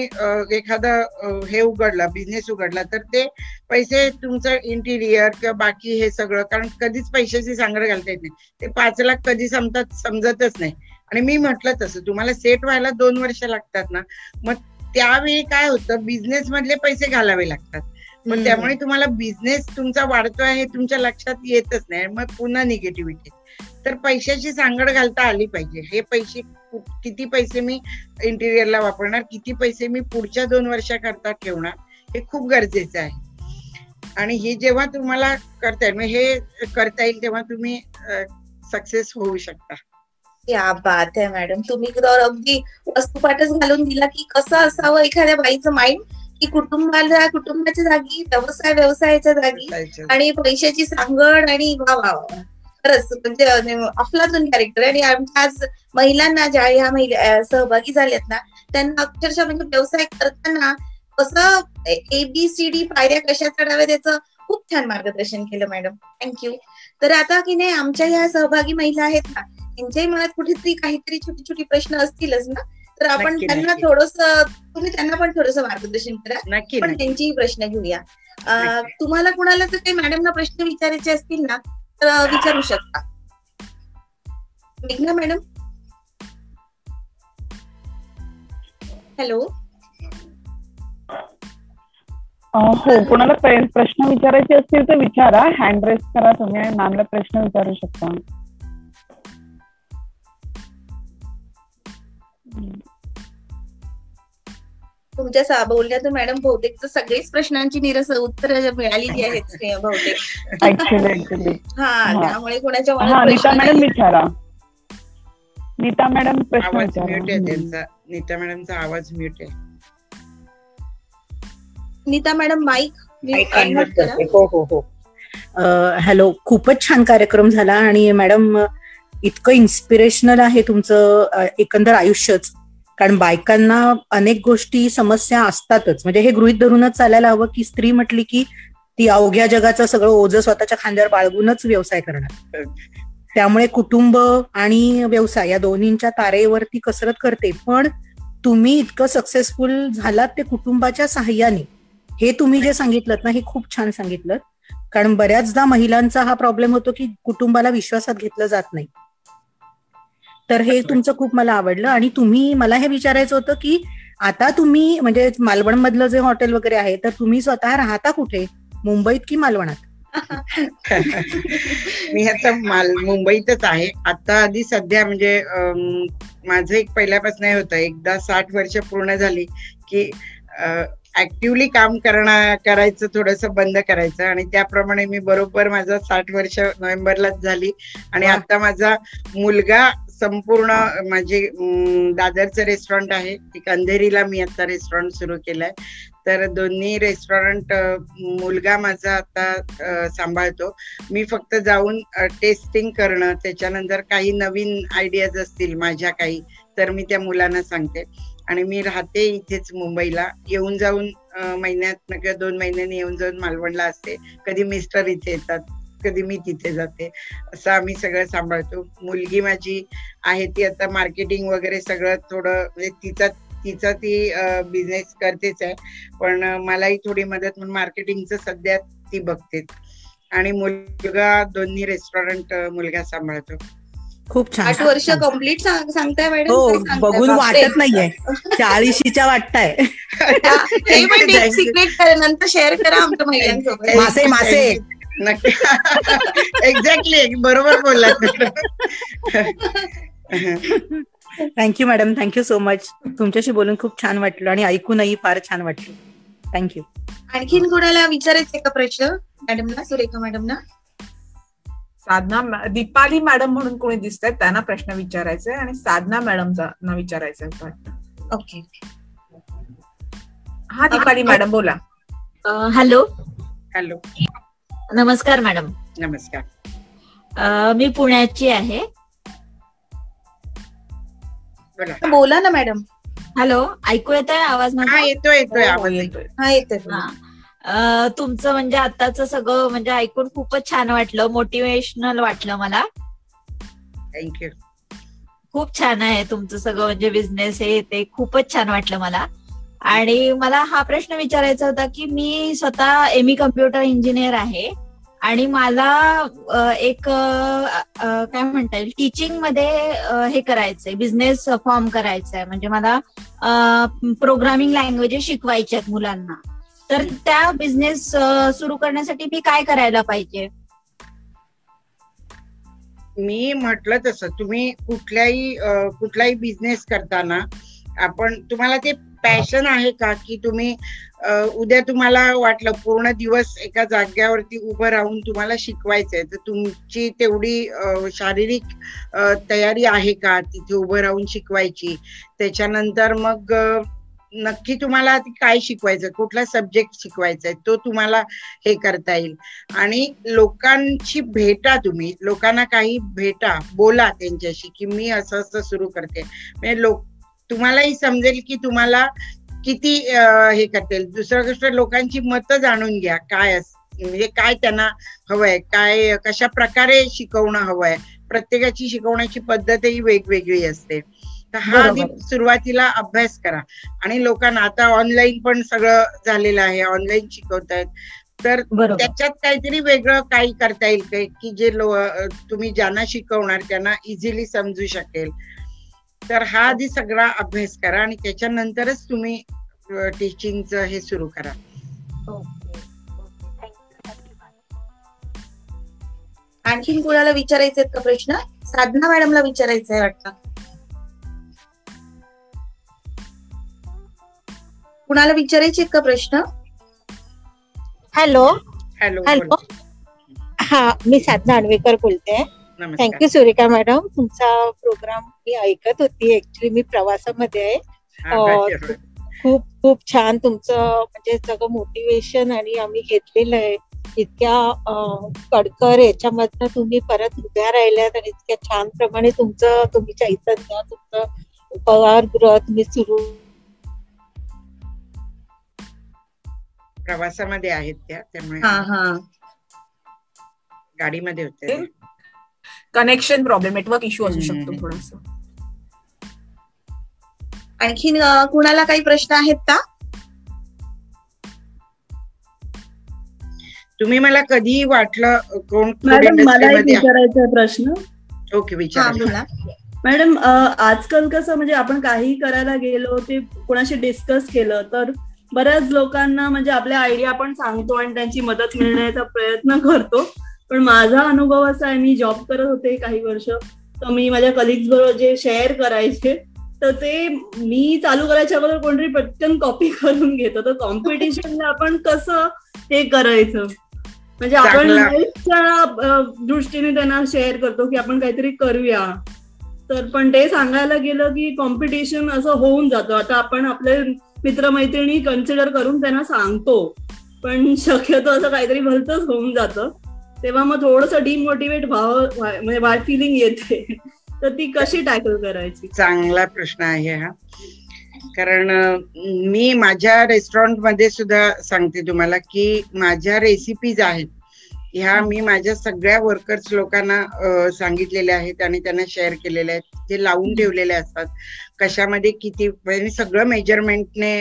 एखादं हे उघडला बिझनेस उघडला तर ते पैसे तुमचं इंटिरियर किंवा बाकी हे सगळं कारण कधीच पैशाची सांगड घालता येत नाही. ते पाच लाख कधी समजत समजतच नाही. आणि मी म्हटलं तसं तुम्हाला सेट व्हायला दोन वर्ष लागतात ना मग त्यावेळी काय होतं बिझनेस मधले पैसे घालावे लागतात. मग त्यामुळे तुम्हाला बिझनेस तुमचा वाढतोय हे तुमच्या लक्षात येतच नाही मग पुन्हा निगेटिव्हिटी तर पैशाची सांगड घालता आली पाहिजे. हे पैसे किती पैसे मी इंटिरियरला वापरणार किती पैसे मी पुढच्या दोन वर्षाकरता ठेवणार हे खूप गरजेचं आहे. आणि हे जेव्हा तुम्हाला करता येईल हे करता येईल तेव्हा तुम्ही सक्सेस होऊ शकता. या बात आहे मॅडम तुम्ही अगदी वस्तुपाठच घालून दिला की कसं असावं एखाद्या बाईचं माइंड की कुटुंबाला कुटुंबाच्या जागी व्यवसाय व्यवसायाच्या जागी आणि पैशाची सांगड आणि वा वा. खरंच म्हणजे अफलातून कॅरेक्टर आणि आमच्या आज महिलांना ज्या ह्या महिला सहभागी झाल्यात ना त्यांना अक्षरशः म्हणजे व्यवसाय करताना कसं एबीसीडी पायऱ्या कशा चढाव्या त्याचं खूप छान मार्गदर्शन केलं मॅडम थँक्यू तर आता की नाही आमच्या ह्या सहभागी महिला आहेत ना त्यांच्याही मनात कुठेतरी काहीतरी छोटी छोटी प्रश्न असतीलच ना? तर आपण त्यांना थोडस तुम्ही त्यांना पण थोडस मार्गदर्शन करा. पण त्यांचेही प्रश्न घेऊया. तुम्हाला कुणाला जर काही मॅडमना प्रश्न विचारायचे असतील ना तर विचारू शकता मेघना मॅडम हॅलो हो कोणाला प्रश्न विचारायचे असतील तर विचारा हँड रेस करा तुम्ही आणि मॅमला प्रश्न विचारू शकता तुमच्या बोलण्यातून मॅडम बहुतेक सगळेच प्रश्नांची निरस उत्तर मिळालेली आहेत बहुतेक. हा त्यामुळे कोणाच्या नीता मॅडम विचारा. नीता मॅडम प्रश्न आवाज म्यूट आहे त्यांचा. नीता मॅडमचा आवाज म्यूट आहे. नीता मॅडम माईक हो हो हो. हॅलो खूपच छान कार्यक्रम झाला आणि मॅडम इतकं इन्स्पिरेशनल आहे तुमचं एकंदर आयुष्यच. कारण बायकांना अनेक गोष्टी समस्या असतातच. म्हणजे हे गृहित धरूनच चालायला हवं की स्त्री म्हटली की ती अवघ्या जगाचं सगळं ओझं स्वतःच्या खांद्यावर बाळगूनच व्यवसाय करणार. त्यामुळे कुटुंब आणि व्यवसाय या दोन्हींच्या तारेवरती कसरत करते. पण तुम्ही इतकं सक्सेसफुल झालात ते कुटुंबाच्या सहाय्याने. हे तुम्ही जे सांगितलं ना हे खूप छान सांगितलं कारण बऱ्याचदा महिलांचा हा प्रॉब्लेम होतो की कुटुंबाला विश्वासात घेतलं जात नाही. तर हे तुमचं खूप मला आवडलं आणि तुम्ही मला हे विचारायचं होतं की आता तुम्ही म्हणजे मालवण मधलं जे हॉटेल वगैरे आहे तर तुम्ही स्वतः राहता कुठे? मुंबईत की मालवणात? मी आता माल मुंबईतच आहे. आता आधी सध्या म्हणजे माझं एक पहिल्यापासून होतं. एकदा साठ वर्ष पूर्ण झाली की ऍक्टिव्हली काम करणं करायचं थोडस बंद करायचं आणि त्याप्रमाणे मी बरोबर माझा साठ वर्ष नोव्हेंबरलाच झाली आणि आता माझा मुलगा संपूर्ण माझे दादरचं रेस्टॉरंट आहे. एक अंधेरीला मी आता रेस्टॉरंट सुरू केलंय. तर दोन्ही रेस्टॉरंट मुलगा माझा आता सांभाळतो. मी फक्त जाऊन टेस्टिंग करणं त्याच्यानंतर काही नवीन आयडियाज असतील माझ्या काही तर मी त्या मुलांना सांगते. आणि मी राहते इथेच मुंबईला. येऊन जाऊन महिन्यात दोन महिन्यांनी येऊन जाऊन मालवणला असते. कधी मिस्टर इथे येतात. कधी मी तिथे जाते असं आम्ही सगळं सांभाळतो. मुलगी माझी आहे ती आता मार्केटिंग वगैरे सगळं थोडं म्हणजे तिचा तिचा ती बिझनेस करतेच आहे. पण मलाही थोडी मदत म्हणून मार्केटिंगचं सध्या ती बघते. आणि मुलगा दोन्ही रेस्टॉरंट मुलगा सांभाळतो. खूप छान. आठ वर्ष कंप्लीट सांगताय मॅडम हो बघून वाटत नाहीये. चाळीशीच्या वाटताय. सिक्रेट नंतर शेअर करा आमच्या महिलांसोबत. मासे मासे. नक्की. एक्झॅक्टली बरोबर बोललात. Thank you madam thank you so much तुमच्याशी बोलून खूप छान वाटलं आणि ऐकूनही फार छान वाटलं. थँक्यू आणखीन कोणाला विचारायचे का प्रश्न? मॅडमना सुरेखा मॅडमना? साधना दीपाली मॅडम म्हणून कोणी दिसत आहेत त्यांना प्रश्न विचारायचा आणि साधना मॅडमचा ना विचारायचा ओके हा दीपाली मॅडम बोला. हॅलो. हॅलो. नमस्कार मॅडम. नमस्कार. मी पुण्याची आहे. बोला. ना मॅडम. हॅलो ऐकू येत आहे आवाज हा येतोय येतोय हो, आवाज. येतोय. हा येतोय तुमचं म्हणजे आताच सगळं म्हणजे ऐकून खूपच छान वाटलं मोटिवेशनल वाटलं मला. थँक्यू खूप छान आहे तुमचं सगळं म्हणजे बिझनेस हे ते खूपच छान वाटलं मला. आणि मला हा प्रश्न विचारायचा होता की मी स्वतः एमी कम्प्युटर इंजिनियर आहे. आणि मला एक काय म्हणता येईल टीचिंगमध्ये हे करायचंय बिझनेस फॉर्म करायचंय. म्हणजे मला प्रोग्रामिंग लँग्वेजेस शिकवायचे आहेत मुलांना. तर त्या बिझनेस सुरू करण्यासाठी मी काय करायला पाहिजे? मी म्हटलं तसं तुम्ही कुठल्याही कुठलाही बिझनेस करताना आपण तुम्हाला ते पॅशन आहे का की तुम्ही उद्या तुम्हाला वाटलं पूर्ण दिवस एका जाग्यावरती उभं राहून तुम्हाला शिकवायचंय तर तुमची तेवढी शारीरिक तयारी आहे का तिथे उभं राहून शिकवायची? त्याच्यानंतर मग नक्की तुम्हाला काय शिकवायचं कुठला सब्जेक्ट शिकवायचा आहे तो तुम्हाला हे करता येईल. आणि लोकांची भेटा तुम्ही लोकांना काही भेटा बोला त्यांच्याशी की मी असं असं सुरू करते. म्हणजे लोक तुम्हालाही समजेल की तुम्हाला किती हे करतील दुसरं गोष्ट लोकांची मतं जाणून घ्या. काय म्हणजे काय त्यांना हवंय? काय कशा प्रकारे शिकवणं हवंय? प्रत्येकाची शिकवण्याची पद्धतही वेगवेगळी असते. तर हा आधी सुरुवातीला अभ्यास करा. आणि लोकांना आता ऑनलाईन पण सगळं झालेलं आहे. ऑनलाईन शिकवतायत. तर त्याच्यात काहीतरी वेगळं काही करता येईल की? जे तुम्ही ज्यांना शिकवणार त्यांना इझिली समजू शकेल. तर हा आधी सगळा अभ्यास करा आणि त्याच्यानंतरच तुम्ही टीचिंगचं हे सुरू करा. आणखीन कुणाला विचारायचे आहेत का प्रश्न? साधना मॅडमला विचारायचं आहे वाटतं. कुणाला विचारायचे आहेत का प्रश्न? हॅलो. Hello hello. हा मी साधना अणवेकर बोलते. थँक्यू सुरेखा मॅडम तुमचा प्रोग्राम मी ऐकत होती. ऍक्च्युली मी प्रवासामध्ये आहे. खूप खूप छान तुमचं म्हणजे सगळं मोटिवेशन आणि आम्ही घेतलेलं आहे. इतक्या कडकर याच्यामधनं तुम्ही परत उभ्या राहिल्यात आणि इतक्या छान प्रमाणे तुमचं तुम्ही चैतन्य तुमचं उपहार गृह तुम्ही सुरू प्रवासामध्ये आहेत त्या त्यामुळे हा हा. गाडीमध्ये होते. कनेक्शन प्रॉब्लेम नेटवर्क इश्यू असू. शकतो थोडासा. आणखीन कुणाला काही प्रश्न आहेत का? तुम्ही मला कधीही वाटलं कोण मला एक विचारायचा प्रश्न. ओके विचारा. मॅडम आजकाल कसं म्हणजे आपण काही करायला गेलो ते कोणाशी डिस्कस केलं तर बऱ्याच लोकांना म्हणजे आपल्या आयडिया आपण सांगतो आणि त्यांची मदत मिळण्याचा प्रयत्न करतो. पण माझा अनुभव असा आहे मी जॉब करत होते काही वर्ष तर मी माझ्या कलिग्स बरोबर जे शेअर करायचे तर ते मी चालू करायच्या अगोदर कोणतरी पटकन कॉपी करून घेतो तर कॉम्पिटिशनला आपण कसं हे करायचं? म्हणजे आपण दृष्टीने त्यांना शेअर करतो की आपण काहीतरी करूया. तर पण ते सांगायला गेलं की कॉम्पिटिशन असं होऊन जातं. आता आपण आपले मित्रमैत्रिणी कन्सिडर करून त्यांना सांगतो. पण शक्यतो असं काहीतरी भलतच होऊन जातं. तेव्हा मग थोडस डिमोटिवेट व्हाय- म्हणजे वाय फिलिंग येते. तर ती कशी टॅकल करायची? चांगला प्रश्न आहे हा. कारण मी माझ्या रेस्टॉरंटमध्ये सुद्धा सांगते तुम्हाला की माझ्या रेसिपीज आहेत. ह्या मी माझ्या सगळ्या वर्कर्स लोकांना सांगितलेल्या आहेत आणि त्यांना शेअर केलेल्या आहेत. ते लावून ठेवलेले असतात. कशामध्ये किती म्हणजे सगळं मेजरमेंटने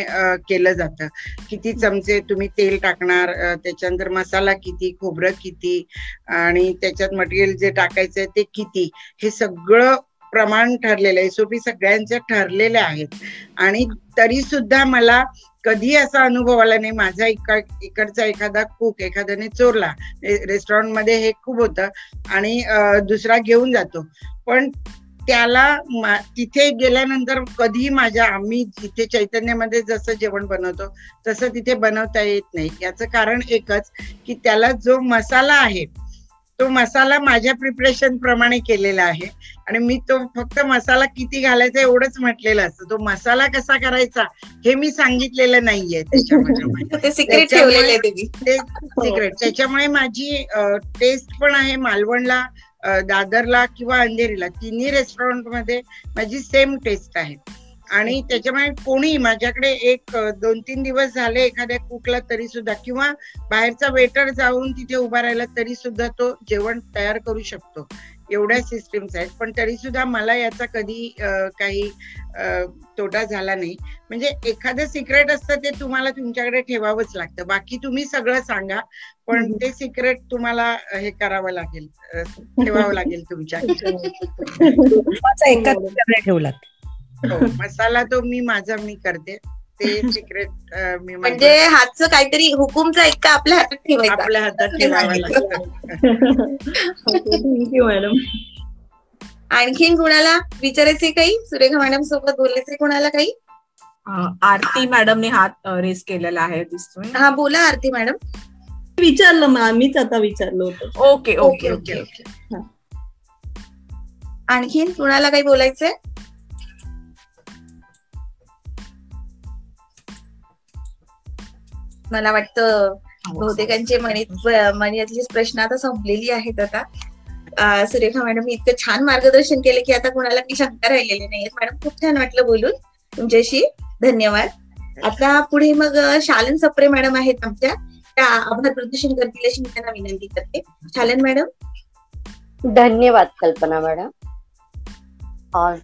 केलं जातं. किती चमचे तुम्ही तेल टाकणार त्याच्यानंतर मसाला किती खोबरं किती आणि त्याच्यात मटेरियल जे टाकायचं आहे ते किती हे सगळं प्रमाण ठरलेलं आहे. एसओपी सगळ्यांच्या ठरलेल्या आहेत. आणि तरी सुद्धा मला कधी असा अनुभव आला नाही. माझा इकड इकडचा एखादा कुक एखाद्याने चोरला. रेस्टॉरंटमध्ये हे खूप होतं आणि दुसरा घेऊन जातो. पण त्याला तिथे गेल्यानंतर कधी माझ्या आम्ही जिथे चैतन्यामध्ये जसं जेवण बनवतो तसं तिथे बनवता येत नाही. याचं कारण एकच की त्याला जो मसाला आहे तो मसाला माझ्या प्रिपरेशन प्रमाणे केलेला आहे. आणि मी तो फक्त मसाला किती घालायचा एवढंच म्हटलेलं असतं. तो मसाला कसा करायचा हे मी सांगितलेलं नाहीये त्याच्यामध्ये. सिक्रेट त्याच्यामुळे- माझी टेस्ट पण आहे मालवणला. दादरला किंवा अंधेरीला तिन्ही रेस्टॉरंटमध्ये माझी सेम टेस्ट आहे. आणि त्याच्यामुळे कोणी माझ्याकडे एक दोन तीन दिवस झाले एखाद्या कुकला तरी सुद्धा किंवा बाहेरचा वेटर जाऊन तिथे उभा राहिला तरी सुद्धा तो जेवण तयार करू शकतो. एवढ्या सिस्टीम्स आहेत. पण तरी सुद्धा मला याचा कधी काही तोटा झाला नाही. म्हणजे एखादं सिक्रेट असतं ते तुम्हाला तुमच्याकडे ठेवावंच लागतं. बाकी तुम्ही सगळं सांगा. पण ते सिक्रेट तुम्हाला हे करावं लागेल. ठेवावं लागेल तुमच्या. मसाला तो मी माझा मी करते. ते सिक्रेट मी म्हणजे हातचं काहीतरी हुकुमचा एक आपल्या हातात ठेवायचा. आपल्या हातात ठेवावं लागतं. Thank you madam. आणखीन कुणाला विचारायचे काही? सुरेखा मॅडम सोबत बोलायचे कुणाला काही? आरती मॅडमने हात रेस केलेला आहे दिसतोय. हा बोला आरती मॅडम विचारलं मा- मीच आता विचारलं होतं. Okay okay. Okay okay. आणखीन कुणाला काही बोलायचंय? मला वाटतं बहुतेकांचे मनीत मनातली प्रश्न आता संपलेली आहेत आता. सुरेखा मॅडम इतकं छान मार्गदर्शन केलं की आता कुणाला काही शंका राहिलेली नाहीये. मॅडम खूप छान वाटलं बोलून तुमच्याशी. धन्यवाद. आता पुढे मग शालन सप्रे मॅडम आहेत आमच्या. त्या आभार प्रदर्शन करतील अशी मी त्यांना विनंती करते. शालन मॅडम? धन्यवाद कल्पना मॅडम.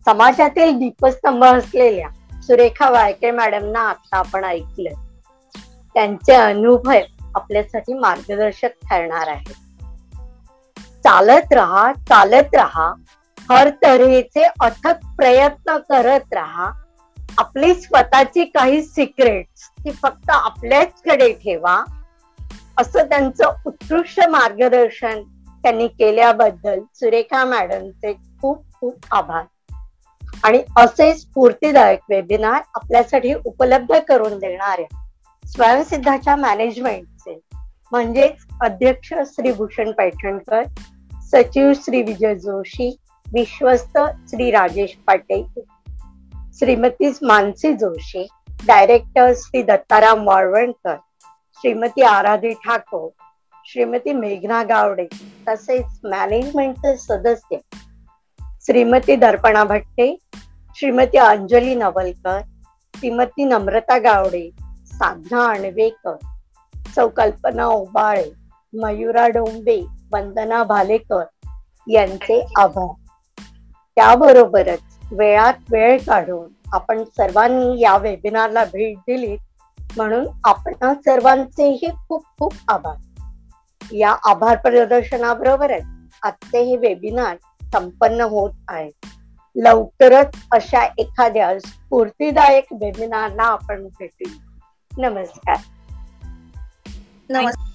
समाजातील दीपस्तंभ असलेल्या सुरेखा वायके मॅडमना आता आपण ऐकलं. त्यांचे अनुभव आपल्यासाठी मार्गदर्शक ठरणार आहे चालत राहा चालत राहा. हर तऱ्हेचे अथक प्रयत्न करत राहा. आपली स्वतःची काही सिक्रेट्स ती फक्त आपल्याचकडे ठेवा. असं त्यांचं उत्कृष्ट मार्गदर्शन त्यांनी केल्याबद्दल सुरेखा मॅडमचे खूप खूप आभार. आणि असे स्फूर्तीदायक वेबिनार आपल्यासाठी उपलब्ध करून देणाऱ्या स्वयंसिद्धाच्या मॅनेजमेंटचे म्हणजेच अध्यक्ष श्री भूषण पैठणकर सचिव श्री विजय जोशी विश्वस्त श्री राजेश पाटील श्रीमती मानसी जोशी डायरेक्टर श्री दत्ताराम वाळवणकर श्रीमती आराधी ठाकूर श्रीमती मेघना गावडे तसेच मॅनेजमेंटचे सदस्य. श्रीमती दर्पणा भट्टे श्रीमती अंजली नवलकर श्रीमती नम्रता गावडे साधना अणवेकर चौकल्पना ओबाळे मयुरा डोंबे वंदना भालेकर यांचे आभार. त्याबरोबरच वेळात वेळ काढून आपण सर्वांनी या वेबिनारला भेट दिली म्हणून आपण सर्वांचेही खूप खूप आभार. या आभार प्रदर्शनाबरोबरच आजचे हे वेबिनार संपन्न होत आहे. लवकरच अशा एखाद्या स्फूर्तीदायक वेबिनारला आपण भेटू. नमस्कार. नमस्कार.